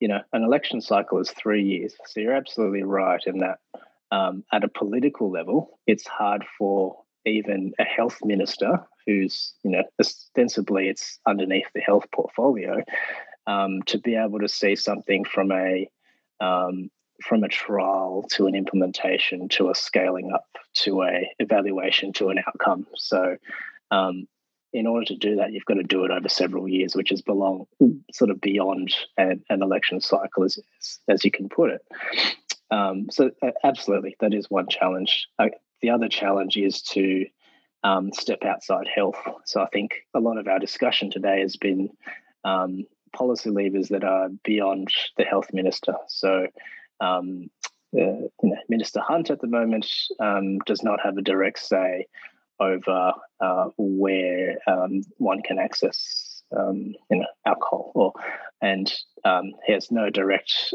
you know an election cycle is three years so you're absolutely right in that um, at a political level, it's hard for even a health minister who's, you know, ostensibly it's underneath the health portfolio, um, to be able to see something from a um, from a trial to an implementation to a scaling up to a evaluation to an outcome. So, um, in order to do that, you've got to do it over several years, which is belong sort of beyond an, an election cycle, as, as you can put it. Um, so absolutely, that is one challenge. Uh, the other challenge is to um, step outside health. So I think a lot of our discussion today has been um, policy levers that are beyond the health minister. So um, uh, you know, Minister Hunt at the moment um, does not have a direct say over uh, where um, one can access um, you know alcohol or and he has no direct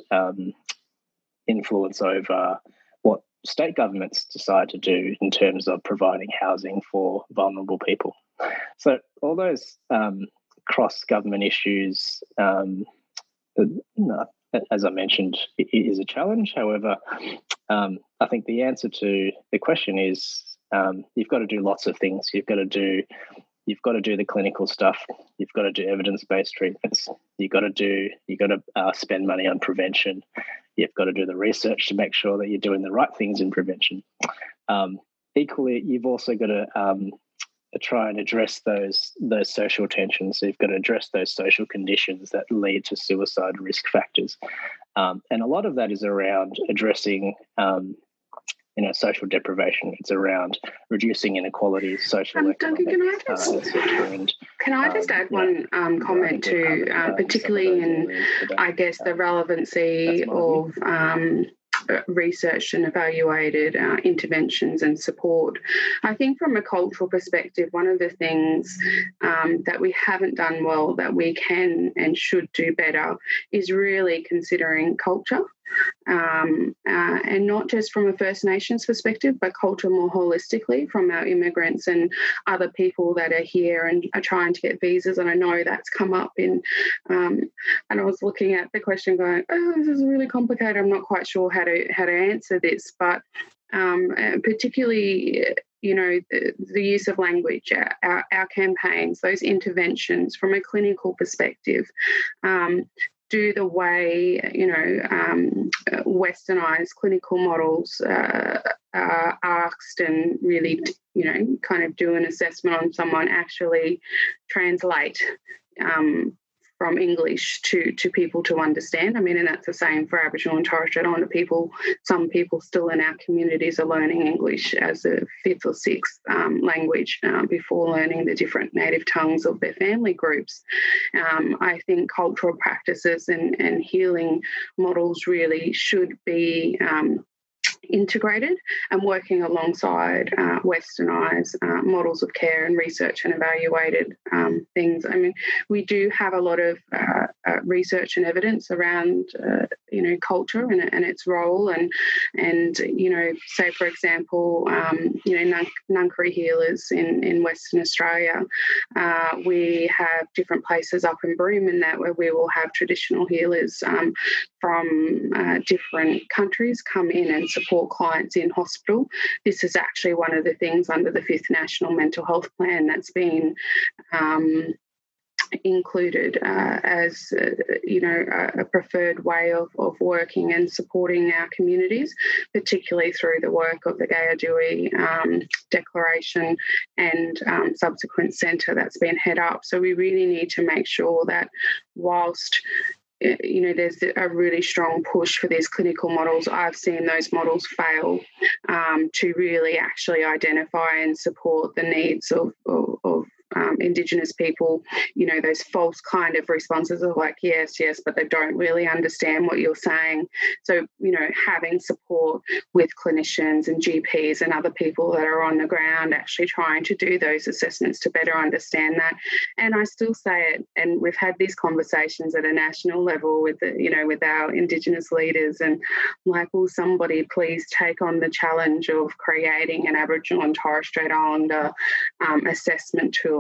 influence over what state governments decide to do in terms of providing housing for vulnerable people. So all those um, cross government issues, um, as I mentioned, is a challenge. However, um, I think the answer to the question is um, you've got to do lots of things. You've got to do you've got to do the clinical stuff. You've got to do evidence based treatments. You've got to do you've got to uh, spend money on prevention. You've got to do the research to make sure that you're doing the right things in prevention. Um, equally, you've also got to um, try and address those those social tensions. So you've got to address those social conditions that lead to suicide risk factors, um, and a lot of that is around addressing um, you know social deprivation. It's around reducing inequalities, social um, Duncan, can I just, uh, and, can I just um, add one um, comment to, uh, particularly in, I guess, the relevancy of um, researched and evaluated uh, interventions and support. I think from a cultural perspective, one of the things um, that we haven't done well that we can and should do better is really considering culture um, uh, and not just from a First Nations perspective, but culture more holistically from our immigrants and other people that are here and are trying to get visas. And I know that's come up in, um, and I was looking at the question going, oh, this is really complicated. I'm not quite sure how to how to answer this, but um, particularly you know the, the, use of language our, our, campaigns those interventions from a clinical perspective um, do the way you know um, westernized clinical models uh, are asked and really you know kind of do an assessment on someone actually translate um, from English to to people to understand. I mean, and that's the same for Aboriginal and Torres Strait Islander people. Some people still in our communities are learning English as a fifth or sixth um, language uh, before learning the different native tongues of their family groups. Um, I think cultural practices and, and healing models really should be um, integrated and working alongside uh, westernized uh, models of care and research and evaluated um, things. I mean, we do have a lot of uh, uh research and evidence around, uh, you know, culture and, and, its role, and and you know, say for example, um, you know, Ngangkari healers in in Western Australia, uh, we have different places up in Broome in that where we will have traditional healers um, from different countries come in and support clients in hospital. This is actually one of the things under the fifth national mental health plan that's been um, included uh, as uh, you know a, preferred way of, of working and supporting our communities, particularly through the work of the Gayaa Dhuwi um, Declaration and um, subsequent centre that's been head up. So we really need to make sure that whilst you know, there's a really strong push for these clinical models. I've seen those models fail um, to really actually identify and support the needs of, of, of um, Indigenous people, you know, those false kind of responses of like, yes, yes, but they don't really understand what you're saying. So, you know, having support with clinicians and GPs and other people that are on the ground actually trying to do those assessments to better understand that. And I still say it, and we've had these conversations at a national level with, the, you know, with our Indigenous leaders, and like, will somebody please take on the challenge of creating an Aboriginal and Torres Strait Islander um, assessment tool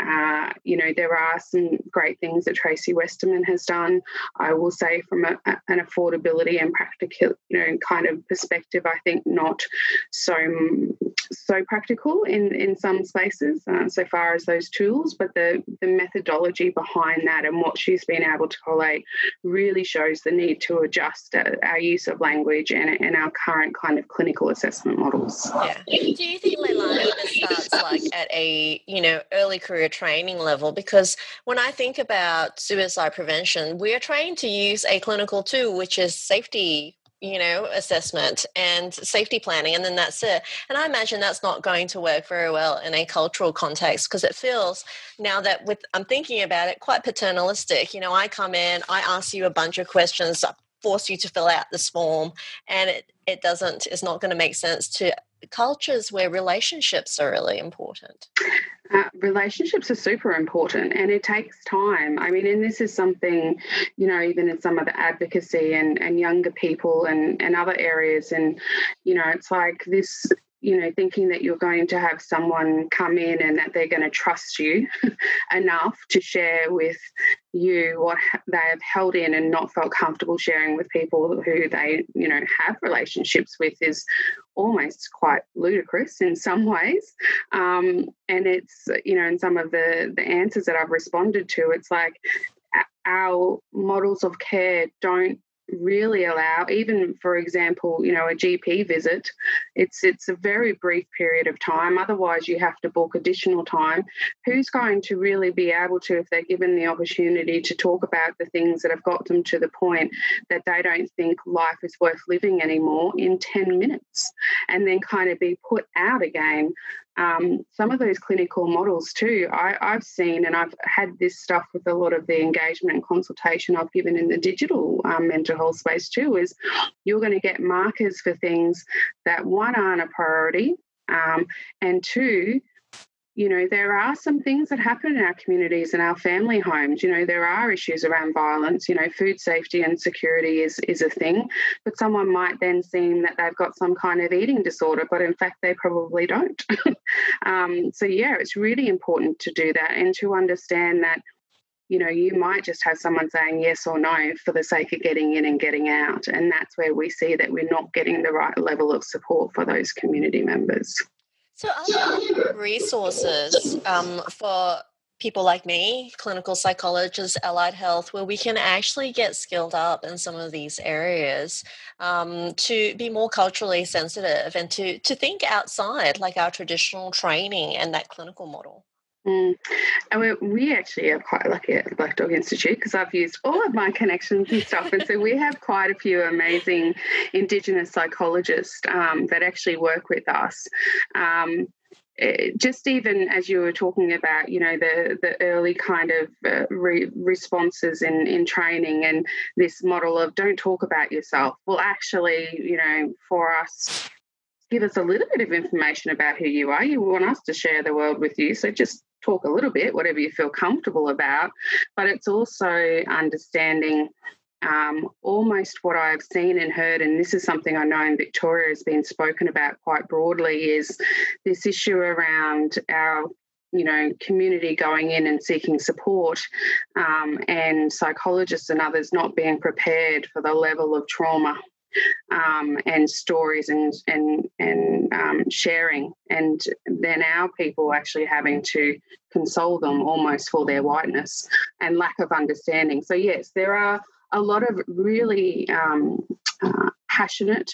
uh, you know, there are some great things that Tracy Westerman has done. I will say, from a, an affordability and practical, you know, kind of perspective, I think not so so practical in in some spaces uh, so far as those tools, but the the methodology behind that and what she's been able to collate really shows the need to adjust uh, our use of language and, and our current kind of clinical assessment models. Yeah. Do you think Leilani starts like at a you know early career training level because when I think about suicide prevention, we are trained to use a clinical tool, which is safety you know assessment and safety planning and then that's it. And i imagine that's not going to work very well in a cultural context because it feels now that with i'm thinking about it quite paternalistic. You know i come in i ask you a bunch of questions I force you to fill out this form and it, it doesn't it's not going to make sense to cultures where relationships are really important? Uh, relationships are super important and it takes time. I mean, and this is something, you know, even in some of the advocacy and, and younger people and, and other areas. And, you know, it's like this you know, thinking that you're going to have someone come in and that they're going to trust you enough to share with you what they have held in and not felt comfortable sharing with people who they, you know, have relationships with is almost quite ludicrous in some ways. Um, and it's, you know, in some of the the answers that I've responded to, it's like our models of care don't really allow even for example you know a gp visit it's it's a very brief period of time otherwise you have to book additional time who's going to really be able to if they're given the opportunity to talk about the things that have got them to the point that they don't think life is worth living anymore in 10 minutes and then kind of be put out again. Um, some of those clinical models too, I, have seen, and I've had this stuff with a lot of the engagement and consultation I've given in the digital um, mental health space too, is you're going to get markers for things that one aren't a priority, um, and two, you know, there are some things that happen in our communities and our family homes. You know, there are issues around violence. You know, food safety and security is is a thing, but someone might then seem that they've got some kind of eating disorder, but in fact they probably don't. um, so yeah, it's really important to do that and to understand that. You know, you might just have someone saying yes or no for the sake of getting in and getting out. And that's where we see that we're not getting the right level of support for those community members. So, are resources um, for people like me, clinical psychologists, allied health, where we can actually get skilled up in some of these areas um, to be more culturally sensitive and to to think outside like our traditional training and that clinical model? Mm. And we, we actually are quite lucky at the Black Dog Institute because I've used all of my connections and stuff. And so we have quite a few amazing Indigenous psychologists um, that actually work with us. Um, eh, just even as you were talking about, you know, the the early kind of uh, re- responses in in training and this model of don't talk about yourself. Well, actually, you know, for us give us a little bit of information about who you are. You want us to share the world with you. So just talk a little bit, whatever you feel comfortable about. But it's also understanding um, almost what I've seen and heard, and this is something I know in Victoria has been spoken about quite broadly, is this issue around our you know community going in and seeking support um, and psychologists and others not being prepared for the level of trauma um, and stories and and and um, sharing, and then our people actually having to console them almost for their whiteness and lack of understanding. So yes, there are a lot of really um, uh, passionate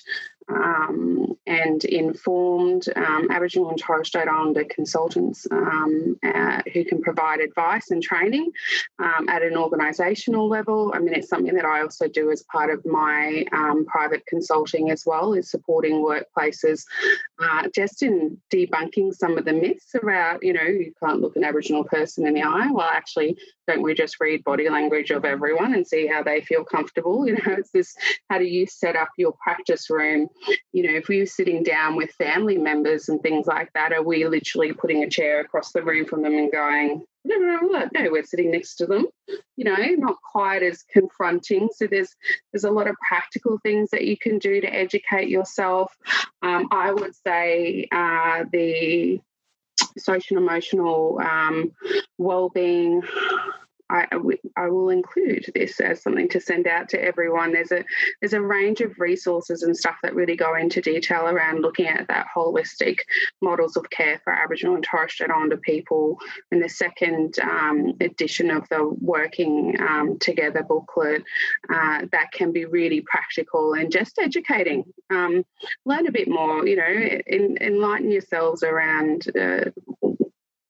um, and informed um, Aboriginal and Torres Strait Islander consultants um, uh, who can provide advice and training um, at an organisational level. I mean, it's something that I also do as part of my um, private consulting as well, is supporting workplaces uh, just in debunking some of the myths about, you know, you can't look an Aboriginal person in the eye. Well, actually, don't we just read body language of everyone and see how they feel comfortable? You know, it's this how do you set up your practice room you know, if we are sitting down with family members and things like that, are we literally putting a chair across the room from them and going, no, no, no, no, we're sitting next to them, you know, not quite as confronting. So there's there's a lot of practical things that you can do to educate yourself. Um, I would say uh, the social emotional um, well-being I, I will include this as something to send out to everyone. There's a there's a range of resources and stuff that really go into detail around looking at that holistic models of care for Aboriginal and Torres Strait Islander people. In the second um, edition of the Working um, Together booklet, uh, that can be really practical and just educating. Um, learn a bit more, you know, in, enlighten yourselves around uh,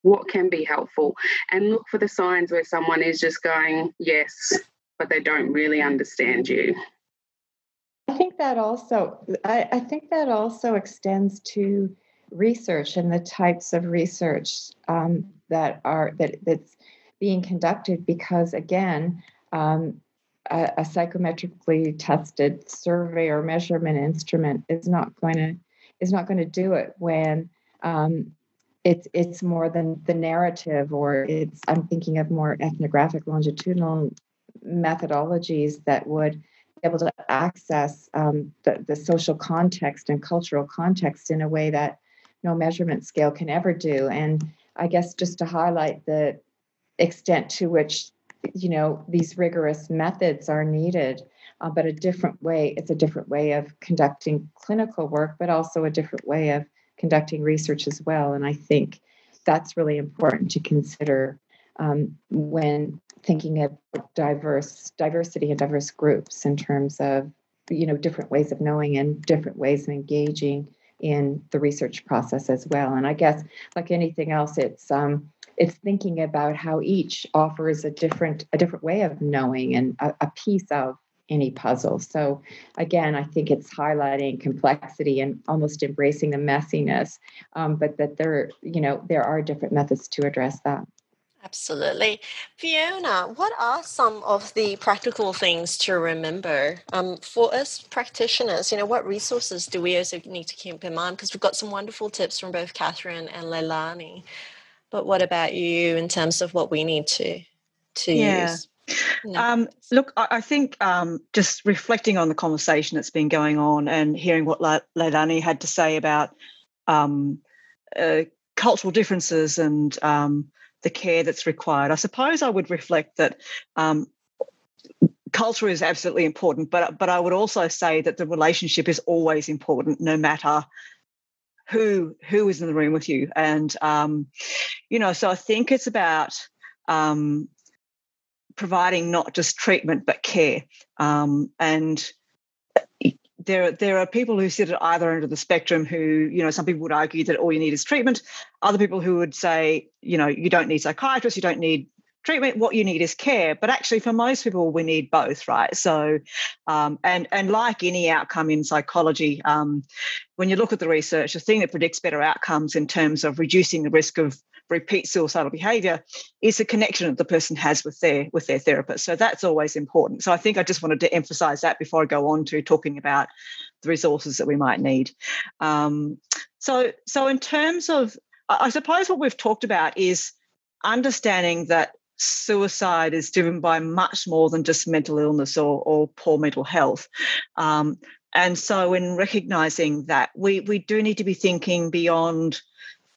what can be helpful and look for the signs where someone is just going yes but they don't really understand you. I think that also I, I think that also extends to research and the types of research um, that are that that's being conducted because again um, a, a, psychometrically tested survey or measurement instrument is not going to is not going to do it when um, it's it's more than the narrative or it's i'm thinking of more ethnographic longitudinal methodologies that would be able to access um, the, the social context and cultural context in a way that no measurement scale can ever do. And i guess just to highlight the extent to which you know these rigorous methods are needed uh, but a different way it's a different way of conducting clinical work but also a different way of conducting research as well. And I think that's really important to consider um, when thinking of diverse diversity and diverse groups in terms of you know different ways of knowing and different ways of engaging in the research process as well. And I guess like anything else, it's um, it's thinking about how each offers a different a different way of knowing and a, a piece of any puzzle. So again, I think it's highlighting complexity and almost embracing the messiness, um, but that there, you know, there are different methods to address that. Absolutely. Fiona, what are some of the practical things to remember um, for us practitioners? You know, what resources do we also need to keep in mind? Because we've got some wonderful tips from both Katherine and Leilani. But what about you in terms of what we need to to yeah. use? No. Um, look, I, think um, just reflecting on the conversation that's been going on and hearing what Leilani had to say about um, uh, cultural differences and um, the care that's required, I suppose I would reflect that um, culture is absolutely important, but but I would also say that the relationship is always important, no matter who who is in the room with you. And um, you know, so I think it's about um, providing not just treatment but care. Um, and there, there are people who sit at either end of the spectrum who, you know, some people would argue that all you need is treatment. Other people who would say, you know, you don't need psychiatrists, you don't need treatment what you need is care but actually for most people we need both right so um, and and like any outcome in psychology um, when you look at the research the thing that predicts better outcomes in terms of reducing the risk of repeat suicidal behavior is the connection that the person has with their with their therapist. So that's always important. So i think i just wanted to emphasize that before i go on to talking about the resources that we might need. Um, so so in terms of i suppose what we've talked about is understanding that suicide is driven by much more than just mental illness or, or poor mental health. Um, and so in recognizing that we we do need to be thinking beyond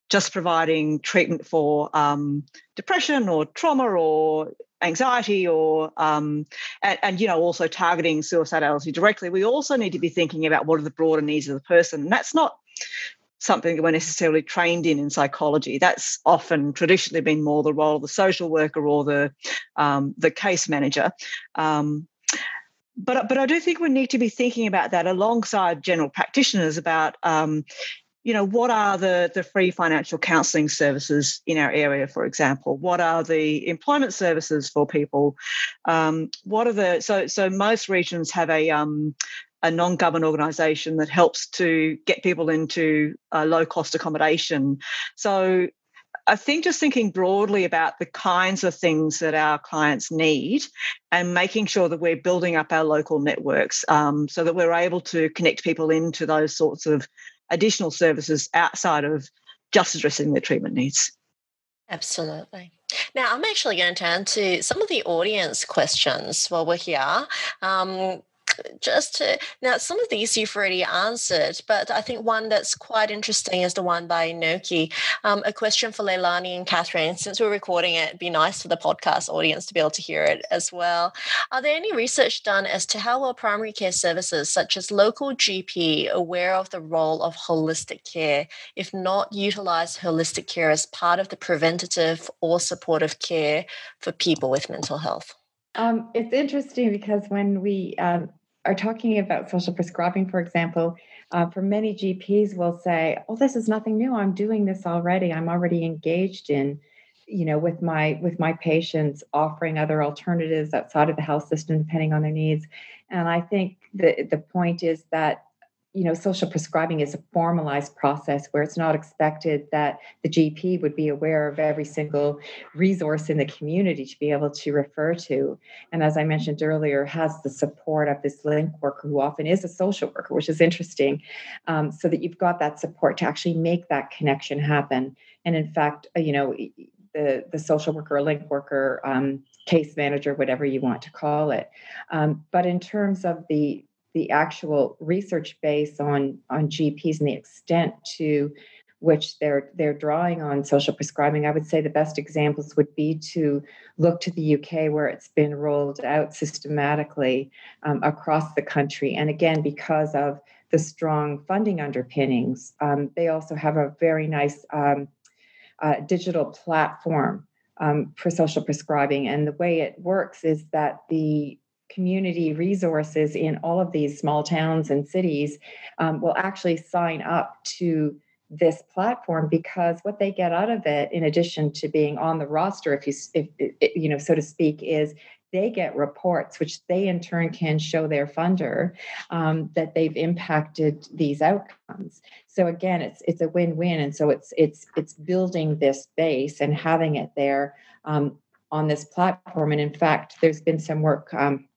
just providing treatment for um, depression or trauma or anxiety or um, and, and, you know also targeting suicidality directly. We also need to be thinking about what are the broader needs of the person. And that's not something that we're necessarily trained in in psychology. That's often traditionally been more the role of the social worker or the um, the case manager. Um, but but I do think we need to be thinking about that alongside general practitioners about um, you know what are the the free financial counselling services in our area for example? What are the employment services for people? Um, what are the so so most regions have a um, a non-government organisation that helps to get people into uh, low cost accommodation. So I think just thinking broadly about the kinds of things that our clients need and making sure that we're building up our local networks um, so that we're able to connect people into those sorts of additional services outside of just addressing their treatment needs. Absolutely. Now, I'm actually going to turn to some of the audience questions while we're here. Um, just to now some of these you've already answered but i think one that's quite interesting is the one by noki. Um, a question for leilani and katherine. Since we're recording it it'd be nice for the podcast audience to be able to hear it as well. Are there any research done as to how well primary care services such as local gp aware of the role of holistic care if not utilize holistic care as part of the preventative or supportive care for people with mental health? Um, it's interesting because when we um, are talking about social prescribing, for example, uh, for many GPs will say, "Oh, this is nothing new. I'm doing this already. I'm already engaged in." you know with my with my patients offering other alternatives outside of the health system depending on their needs and i think the the point is that you know, social prescribing is a formalized process where it's not expected that the GP would be aware of every single resource in the community to be able to refer to. And as I mentioned earlier, has the support of this link worker who often is a social worker, which is interesting, um, so that you've got that support to actually make that connection happen. And in fact, uh, you know, the, the social worker, link worker, um, case manager, whatever you want to call it. Um, but in terms of the the actual research base on on GPs and the extent to which they're they're drawing on social prescribing i would say the best examples would be to look to the uk where it's been rolled out systematically um, across the country. And again because of the strong funding underpinnings um, they also have a very nice um, uh, digital platform um, for social prescribing. And the way it works is that the community resources in all of these small towns and cities um, will actually sign up to this platform because what they get out of it in addition to being on the roster if you if, if, you know so to speak is they get reports, which they in turn can show their funder um, that they've impacted these outcomes. So again, it's it's a win-win, and so it's it's it's building this base and having it there um, on this platform. And in fact, there's been some work, um,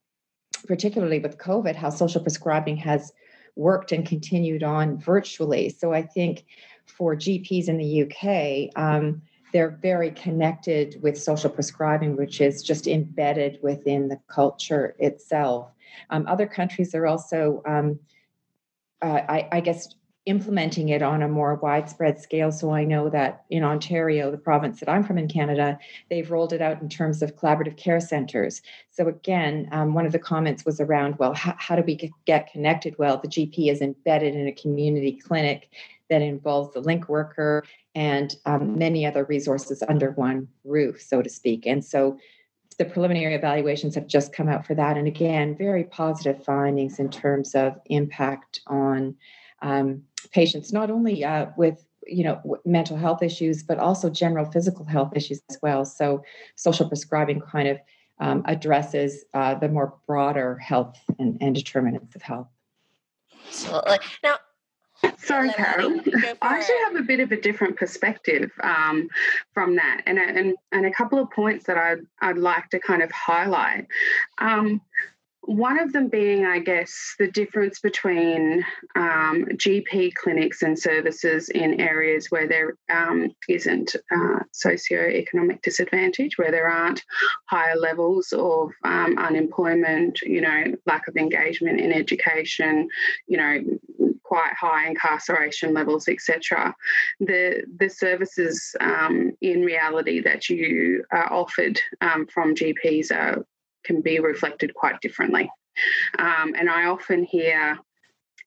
particularly with COVID, how social prescribing has worked and continued on virtually. So I think for GPs in the UK, um, they're very connected with social prescribing, which is just embedded within the culture itself. Um, other countries are also, um, uh, I, I, guess, implementing it on a more widespread scale. So I know that in Ontario, the province that I'm from in Canada, they've rolled it out in terms of collaborative care centers. So again, um, one of the comments was around, well, how, how do we get connected? Well, the GP is embedded in a community clinic that involves the link worker and um, many other resources under one roof, so to speak. And so the preliminary evaluations have just come out for that. And again, very positive findings in terms of impact on um, patients, not only uh, with you know mental health issues, but also general physical health issues as well. So social prescribing kind of um, addresses uh, the more broader health and, and determinants of health. Absolutely. Now, Sorry, Carol. I actually have a bit of a different perspective um, from that, and, and and a couple of points that I'd I'd like to kind of highlight. Um, one of them being, I guess, the difference between um, GP clinics and services in areas where there um, not uh, socio-economic disadvantage, where there aren't higher levels of um, unemployment, you know, lack of engagement in education, you know, quite high incarceration levels, etc. The the services um, in reality that you are offered um, from GPs are, can be reflected quite differently. Um, and I often hear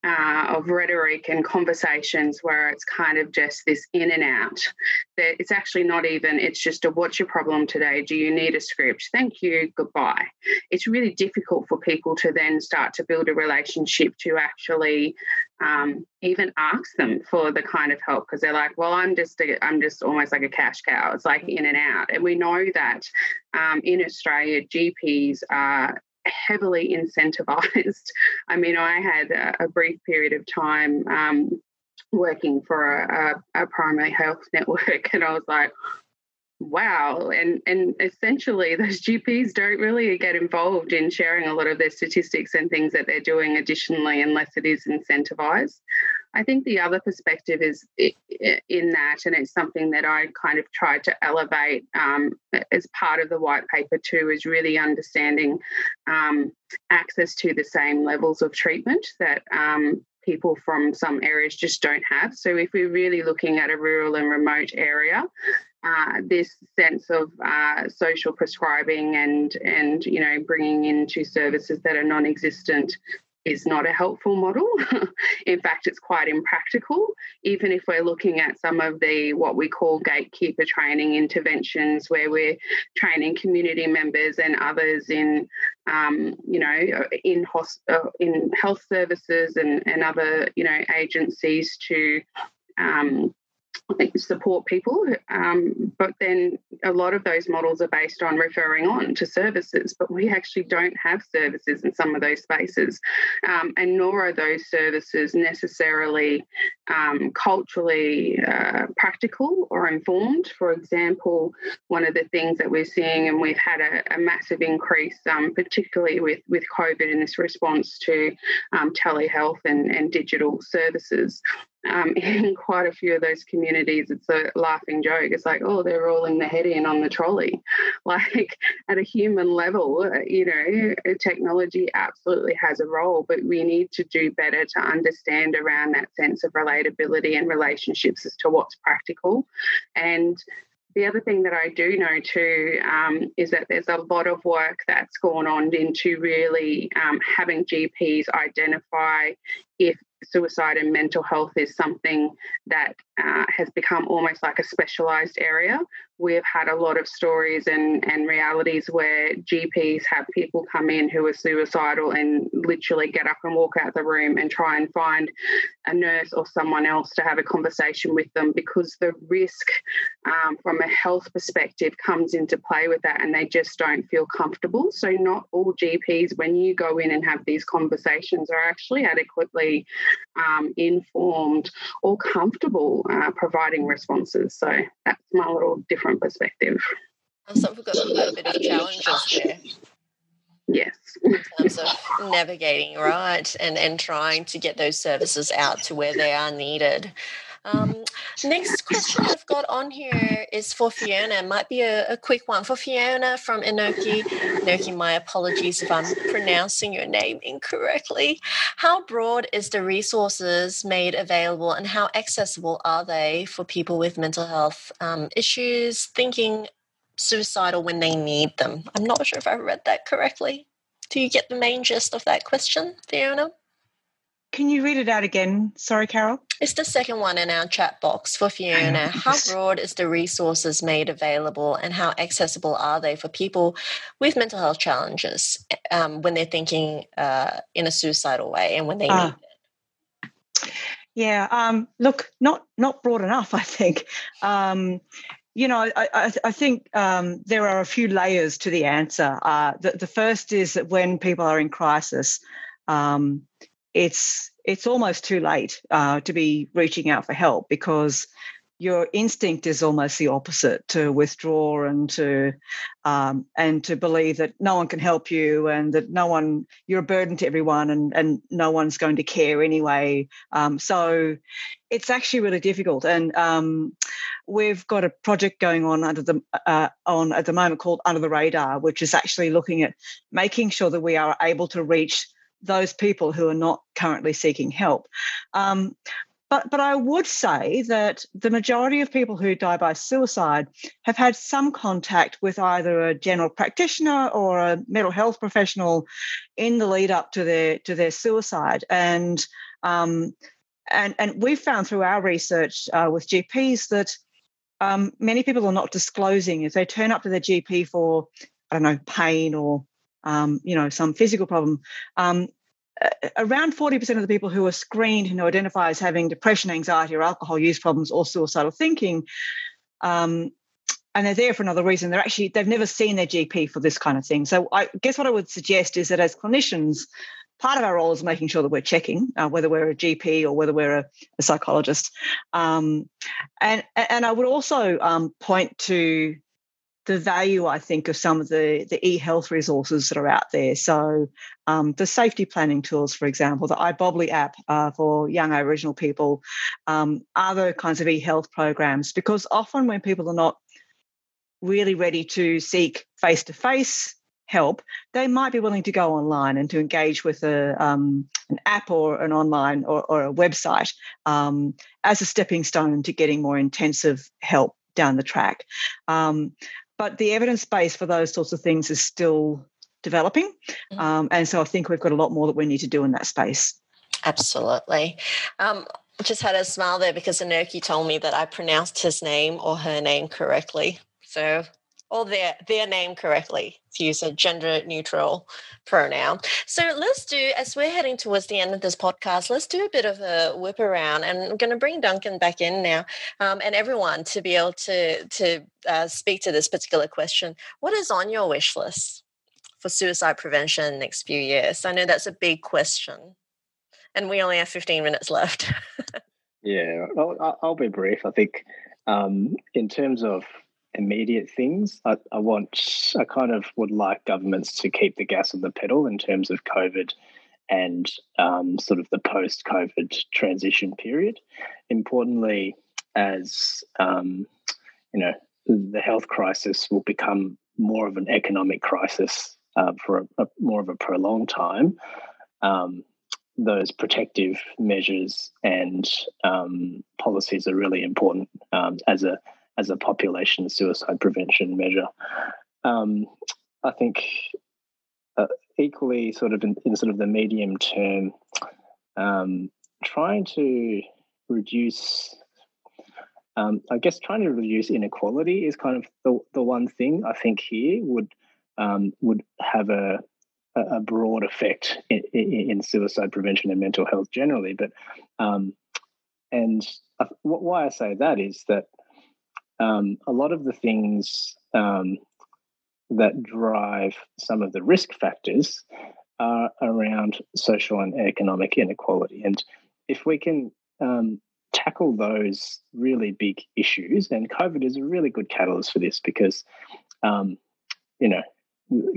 uh, of rhetoric and conversations where it's kind of just this in and out. That it's actually not even, it's just a what's your problem today? Do you need a script? Thank you, goodbye. It's really difficult for people to then start to build a relationship to actually um, even ask them for the kind of help because they're like, well, I'm just I'm just almost like a cash cow. It's like in and out, and we know that um, in Australia, GPs are heavily incentivized. I mean, I had a, a brief period of time um, working for a, a, a primary health network, and I was like, wow and and essentially those gps don't really get involved in sharing a lot of their statistics and things that they're doing additionally unless it is incentivized i think the other perspective is in that and it's something that i kind of tried to elevate um, as part of the white paper too is really understanding um, access to the same levels of treatment that um, people from some areas just don't have. So, if we're really looking at a rural and remote area, uh, this sense of uh, social prescribing and and you know bringing into services that are non-existent is not a helpful model. in fact, it's quite impractical. Even if we're looking at some of the what we call gatekeeper training interventions, where we're training community members and others in, um, you know, in hosp- uh, in health services and and other you know agencies to um, support people. Um, but then a lot of those models are based on referring on to services, but we actually don't have services in some of those spaces. Um, and nor are those services necessarily um, culturally uh, practical or informed. For example, one of the things that we're seeing, and we've had a, a massive increase, um, particularly with, with COVID in this response to um, telehealth and, and digital services, um, in quite a few of those communities, it's a laughing joke. It's like, oh, they're rolling their head in on the trolley. Like at a human level, you know, technology absolutely has a role, but we need to do better to understand around that sense of relatability and relationships as to what's practical. And the other thing that I do know too um, is that there's a lot of work that's gone on into really um, having GPs identify if suicide and mental health is something that uh, has become almost like a specialized area we've had a lot of stories and, and realities where GPs have people come in who are suicidal and literally get up and walk out the room and try and find a nurse or someone else to have a conversation with them because the risk um, from a health perspective comes into play with that and they just don't feel comfortable. So, not all GPs, when you go in and have these conversations, are actually adequately um, informed or comfortable uh, providing responses. So, that's my little different perspective. So, we've got a little bit of challenges there. Yes. in terms of navigating, right, and, and trying to get those services out to where they are needed. Um, next question I've got on here is for Fiona. It might be a, a, quick one for Fiona from Inoki. Inoki, my apologies if I'm pronouncing your name incorrectly. How broad is the resources made available, and how accessible are they for people with mental health um, issues thinking suicidal when they need them? I'm not sure if I read that correctly. Do you get the main gist of that question, Fiona? Can you read it out again? Sorry, Carol. It's the second one in our chat box for Fiona. How broad is the resources made available and how accessible are they for people with mental health challenges um, when they're thinking uh, in a suicidal way and when they uh, need it? Yeah, um, look, not not broad enough, I think. Um, you know, I, I, I think um, there are a few layers to the answer. Uh, the, the, first is that when people are in crisis, um, it's it's almost too late uh, to be reaching out for help because your instinct is almost the opposite to withdraw and to um, and to believe that no one can help you and that no one you're a burden to everyone and and no one's going to care anyway. Um, so it's actually really difficult. And um, we've got a project going on under the uh, on at the moment called under the radar which is actually looking at making sure that we are able to reach those people who are not currently seeking help. Um, but, but I would say that the majority of people who die by suicide have had some contact with either a general practitioner or a mental health professional in the lead up to their to their suicide. And um, and and we've found through our research uh, with GPs that um, many people are not disclosing if they turn up to their GP for I don't know pain or um, you know, some physical problem. Um, around 40% of the people who are screened who identify as having depression, anxiety, or alcohol use problems or suicidal thinking, um, and they're there for another reason. They're actually they've never seen their GP for this kind of thing. So I guess what I would suggest is that as clinicians, part of our role is making sure that we're checking uh, whether we're a GP or whether we're a, a psychologist. Um, and and I would also um, point to the value, I think, of some of the, the e-health resources that are out there. So um, the safety planning tools, for example, the iBobbly app uh, for young Aboriginal people, um, other kinds of e-health programs, because often when people are not really ready to seek face-to-face help, they might be willing to go online and to engage with a, um, an app or an online or, or a website um, as a stepping stone to getting more intensive help down the track. Um, but the evidence base for those sorts of things is still developing. Mm-hmm. Um, and so I think we've got a lot more that we need to do in that space. Absolutely. Um, I just had a smile there because Inoki told me that I pronounced his name or her name correctly. So or their their name correctly to use a gender neutral pronoun. So let's do as we're heading towards the end of this podcast. Let's do a bit of a whip around, and I'm going to bring Duncan back in now, um, and everyone to be able to to uh, speak to this particular question. What is on your wish list for suicide prevention next few years? I know that's a big question, and we only have 15 minutes left. yeah, I'll, I'll be brief. I think um, in terms of immediate things. I, I want, I kind of would like governments to keep the gas on the pedal in terms of COVID and um, sort of the post COVID transition period. Importantly, as um, you know, the health crisis will become more of an economic crisis uh, for a, a, more of a prolonged time. Um, those protective measures and um, policies are really important um, as a as a population suicide prevention measure. Um, I think uh, equally, sort of in, in, sort of the medium term, um, trying to reduce um, I guess trying to reduce inequality is kind of the, the one thing I think here would um, would have a a broad effect in, in, suicide prevention and mental health generally. But um, and why I say that is that um, a lot of the things um, that drive some of the risk factors are around social and economic inequality. And if we can um, tackle those really big issues, and COVID is a really good catalyst for this because, um, you know,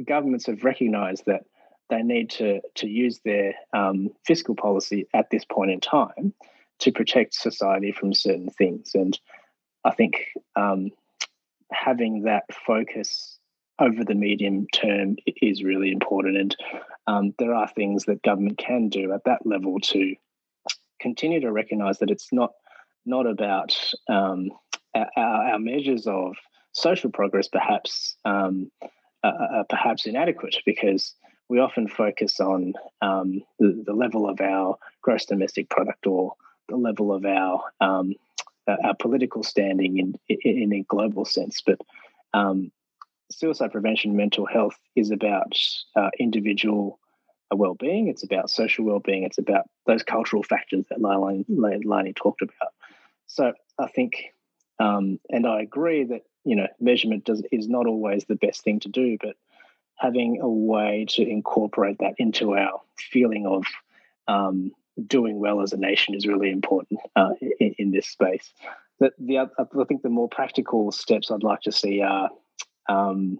governments have recognised that they need to to use their um, fiscal policy at this point in time to protect society from certain things. And I think um, having that focus over the medium term is really important. And um, there are things that government can do at that level to continue to recognise that it's not not about um, our, our, measures of social progress, perhaps um, uh, perhaps inadequate, because we often focus on um, the, the, level of our gross domestic product or the level of our um, our political standing in, in, in a global sense, but um, suicide prevention, mental health is about uh, individual uh, well-being. It's about social well-being. It's about those cultural factors that Leilani talked about. So I think, um, and I agree that you know measurement does is not always the best thing to do, but having a way to incorporate that into our feeling of um, doing well as a nation is really important uh, in, in, this space. The, I think the more practical steps I'd like to see are um,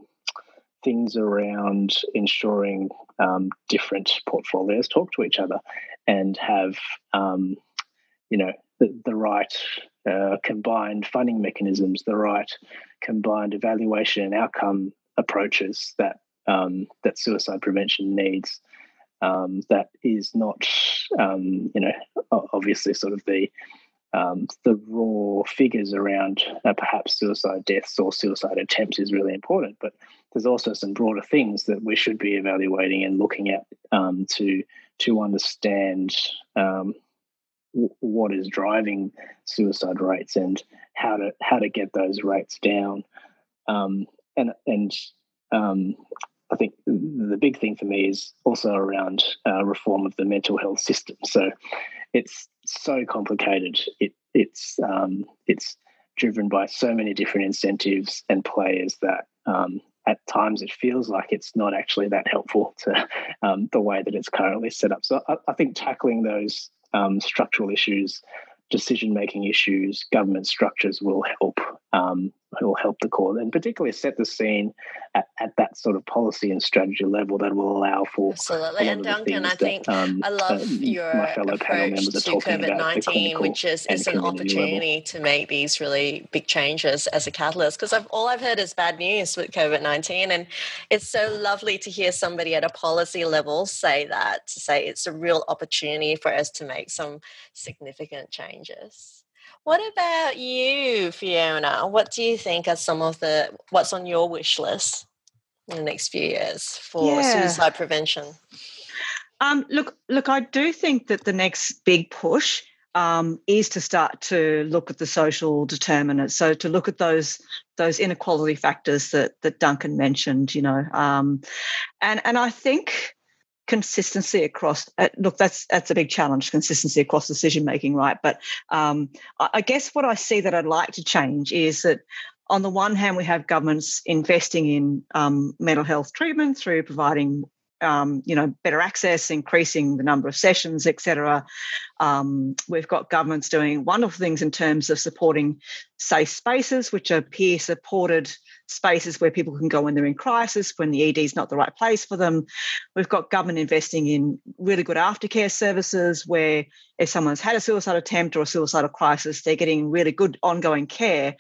things around ensuring um, different portfolios talk to each other and have um, you know the, the right uh, combined funding mechanisms, the right combined evaluation and outcome approaches that um, that suicide prevention needs. Um, that is not, um, you know, obviously sort of the um, the raw figures around uh, perhaps suicide deaths or suicide attempts is really important, but there's also some broader things that we should be evaluating and looking at um, to to understand um, what is driving suicide rates and how to how to get those rates down. Um, and and um, I think the big thing for me is also around uh, reform of the mental health system. So it's so complicated. It, it's um, it's driven by so many different incentives and players that um, at times it feels like it's not actually that helpful to um, the way that it's currently set up. So I, I think tackling those um, structural issues decision making issues, government structures will help um, will help the court and particularly set the scene at, at, that sort of policy and strategy level that will allow for absolutely. And Duncan, I think that, um, I love uh, your approach to COVID nineteen, which is it's an opportunity level. to make these really big changes as a catalyst. Because I've, all I've heard is bad news with COVID nineteen, and it's so lovely to hear somebody at a policy level say that to say it's a real opportunity for us to make some significant changes. What about you, Fiona? What do you think are some of the what's on your wish list in the next few years for yeah. suicide prevention? Um, look, look, I do think that the next big push um, is to start to look at the social determinants. So to look at those those inequality factors that that Duncan mentioned, you know, um, and and I think consistency across uh, look that's that's a big challenge consistency across decision making right? But um, I, guess what i see that i'd like to change is that on the one hand we have governments investing in um, mental health treatment through providing um, you know, better access, increasing the number of sessions, etc. Um, we've got governments doing wonderful things in terms of supporting safe spaces, which are peer-supported spaces where people can go when they're in crisis, when the ED is not the right place for them. We've got government investing in really good aftercare services where if someone's had a suicide attempt or a suicidal crisis, they're getting really good ongoing care.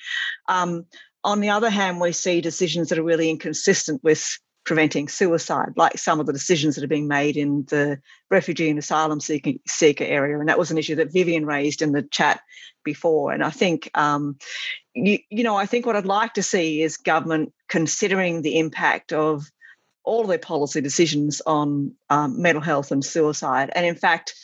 Um, on the other hand, we see decisions that are really inconsistent with preventing suicide, like some of the decisions that are being made in the refugee and asylum seeker, seeker area. And that was an issue that Vivian raised in the chat before. And I think, um, you, you know, I think what I'd like to see is government considering the impact of all their policy decisions on um, mental health and suicide. And in fact,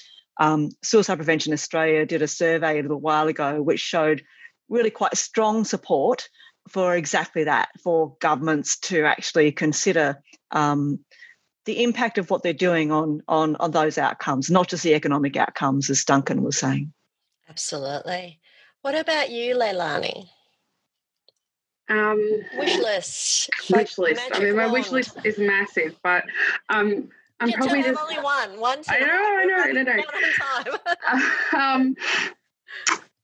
um, Suicide Prevention Australia did a survey a little while ago which showed really quite strong support for exactly that, for governments to actually consider um, the impact of what they're doing on, on, on those outcomes, not just the economic outcomes, as Duncan was saying. Absolutely. What about you, Leilani? Um, wish list. Wish list. I mean, my wish list is massive, but um, I'm you probably have just only one. One. I know. I know. No, no. time. um,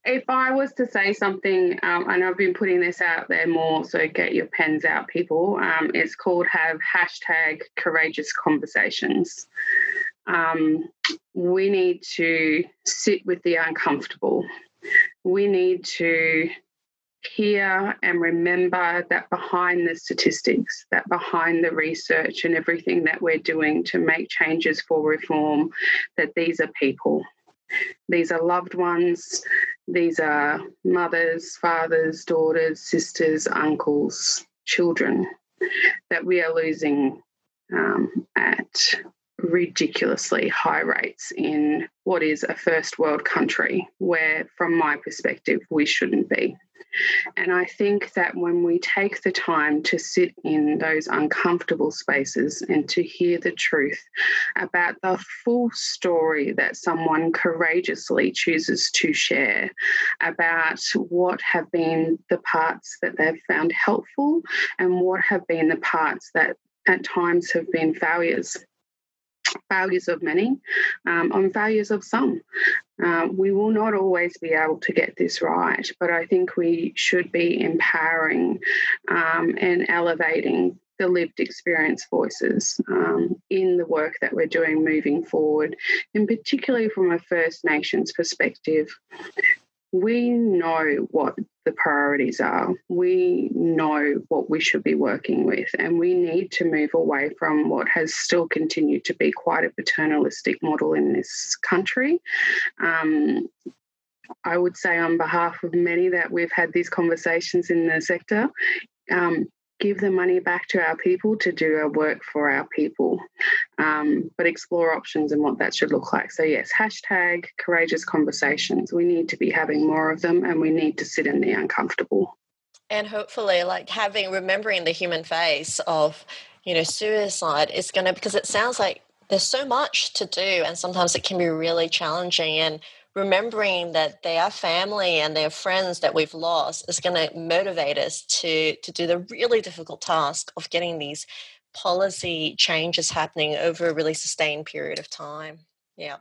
if I was to say something, um, and I've been putting this out there more, so get your pens out, people. Um, it's called have hashtag courageous conversations. Um, we need to sit with the uncomfortable. We need to hear and remember that behind the statistics, that behind the research and everything that we're doing to make changes for reform, that these are people. These are loved ones. These are mothers, fathers, daughters, sisters, uncles, children that we are losing um, at ridiculously high rates in what is a first world country where, from my perspective, we shouldn't be. And I think that when we take the time to sit in those uncomfortable spaces and to hear the truth about the full story that someone courageously chooses to share, about what have been the parts that they've found helpful and what have been the parts that at times have been failures failures of many um, on failures of some. Um, we will not always be able to get this right, but I think we should be empowering um, and elevating the lived experience voices um, in the work that we're doing moving forward, and particularly from a First Nations perspective we know what the priorities are. We know what we should be working with, and we need to move away from what has still continued to be quite a paternalistic model in this country. Um, I would say, on behalf of many that we've had these conversations in the sector, um, give the money back to our people to do our work for our people, um, but explore options and what that should look like. So, yes, hashtag courageous conversations. We need to be having more of them and we need to sit in the uncomfortable. And hopefully, like having, remembering the human face of, you know, suicide is going to, because it sounds like there's so much to do and sometimes it can be really challenging. And remembering that they are family and they are friends that we've lost is going to motivate us to to do the really difficult task of getting these policy changes happening over a really sustained period of time. Yeah.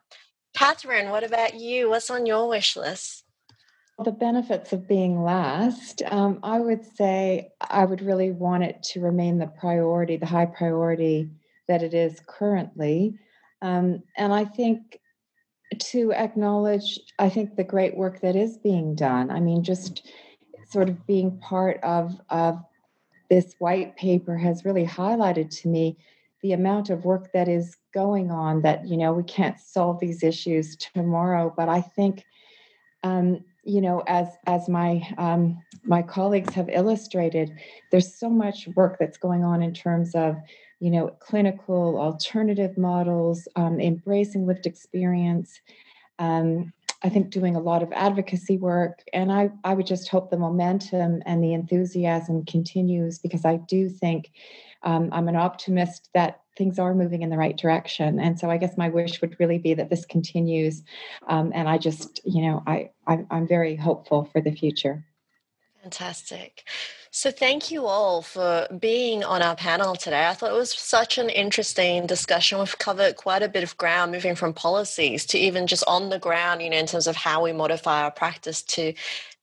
Katherine, what about you? What's on your wish list? The benefits of being last, um, I would say I would really want it to remain the priority, the high priority that it is currently. Um, and I think to acknowledge, I think, the great work that is being done. I mean, just sort of being part of, of this white paper has really highlighted to me the amount of work that is going on that, you know, we can't solve these issues tomorrow, but I think, um, you know, as as my um, my colleagues have illustrated, there's so much work that's going on in terms of you know, clinical alternative models, um, embracing lived experience. Um, I think doing a lot of advocacy work, and I, I would just hope the momentum and the enthusiasm continues because I do think um, I'm an optimist that things are moving in the right direction. And so I guess my wish would really be that this continues. Um, and I just, you know, I, I I'm very hopeful for the future. Fantastic. So, thank you all for being on our panel today. I thought it was such an interesting discussion. We've covered quite a bit of ground, moving from policies to even just on the ground, you know, in terms of how we modify our practice to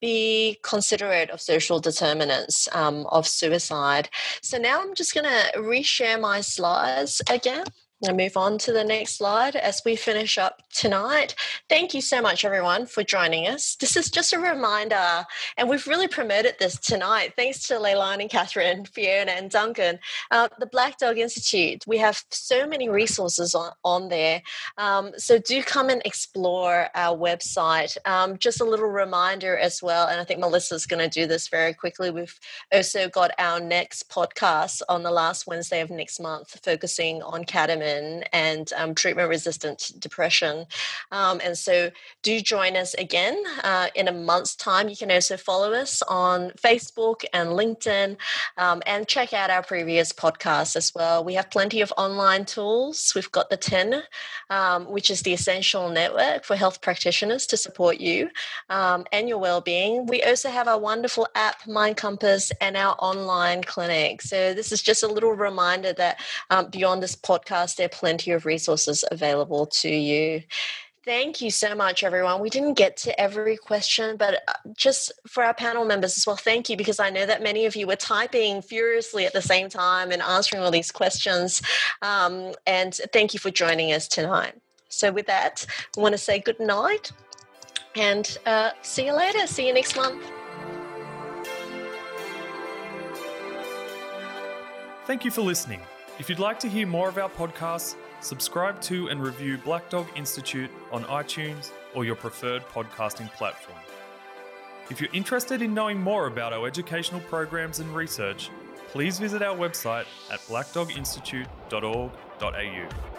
be considerate of social determinants um, of suicide. So, now I'm just going to reshare my slides again and move on to the next slide as we finish up tonight. Thank you so much, everyone, for joining us. This is just a reminder, and we've really promoted this tonight. Thanks to Leilani, Katherine, Fiona, and Duncan. Uh, the Black Dog Institute, we have so many resources on, on there. Um, so do come and explore our website. Um, just a little reminder as well, and I think Melissa's going to do this very quickly. We've also got our next podcast on the last Wednesday of next month, focusing on and um, treatment resistant depression. Um, and so do join us again uh, in a month's time. You can also follow us on Facebook and LinkedIn um, and check out our previous podcasts as well. We have plenty of online tools. We've got the TEN, um, which is the essential network for health practitioners to support you um, and your well-being. We also have our wonderful app, myCompass, and our online clinic. So this is just a little reminder that um, beyond this podcast, there plenty of resources available to you. Thank you so much, everyone. We didn't get to every question, but uh, just for our panel members as well, thank you because I know that many of you were typing furiously at the same time and answering all these questions. Um, and thank you for joining us tonight. So, with that, I want to say good night and uh, see you later. See you next month. Thank you for listening. If you'd like to hear more of our podcasts, subscribe to and review Black Dog Institute on iTunes or your preferred podcasting platform. If you're interested in knowing more about our educational programs and research, please visit our website at blackdoginstitute.org.au.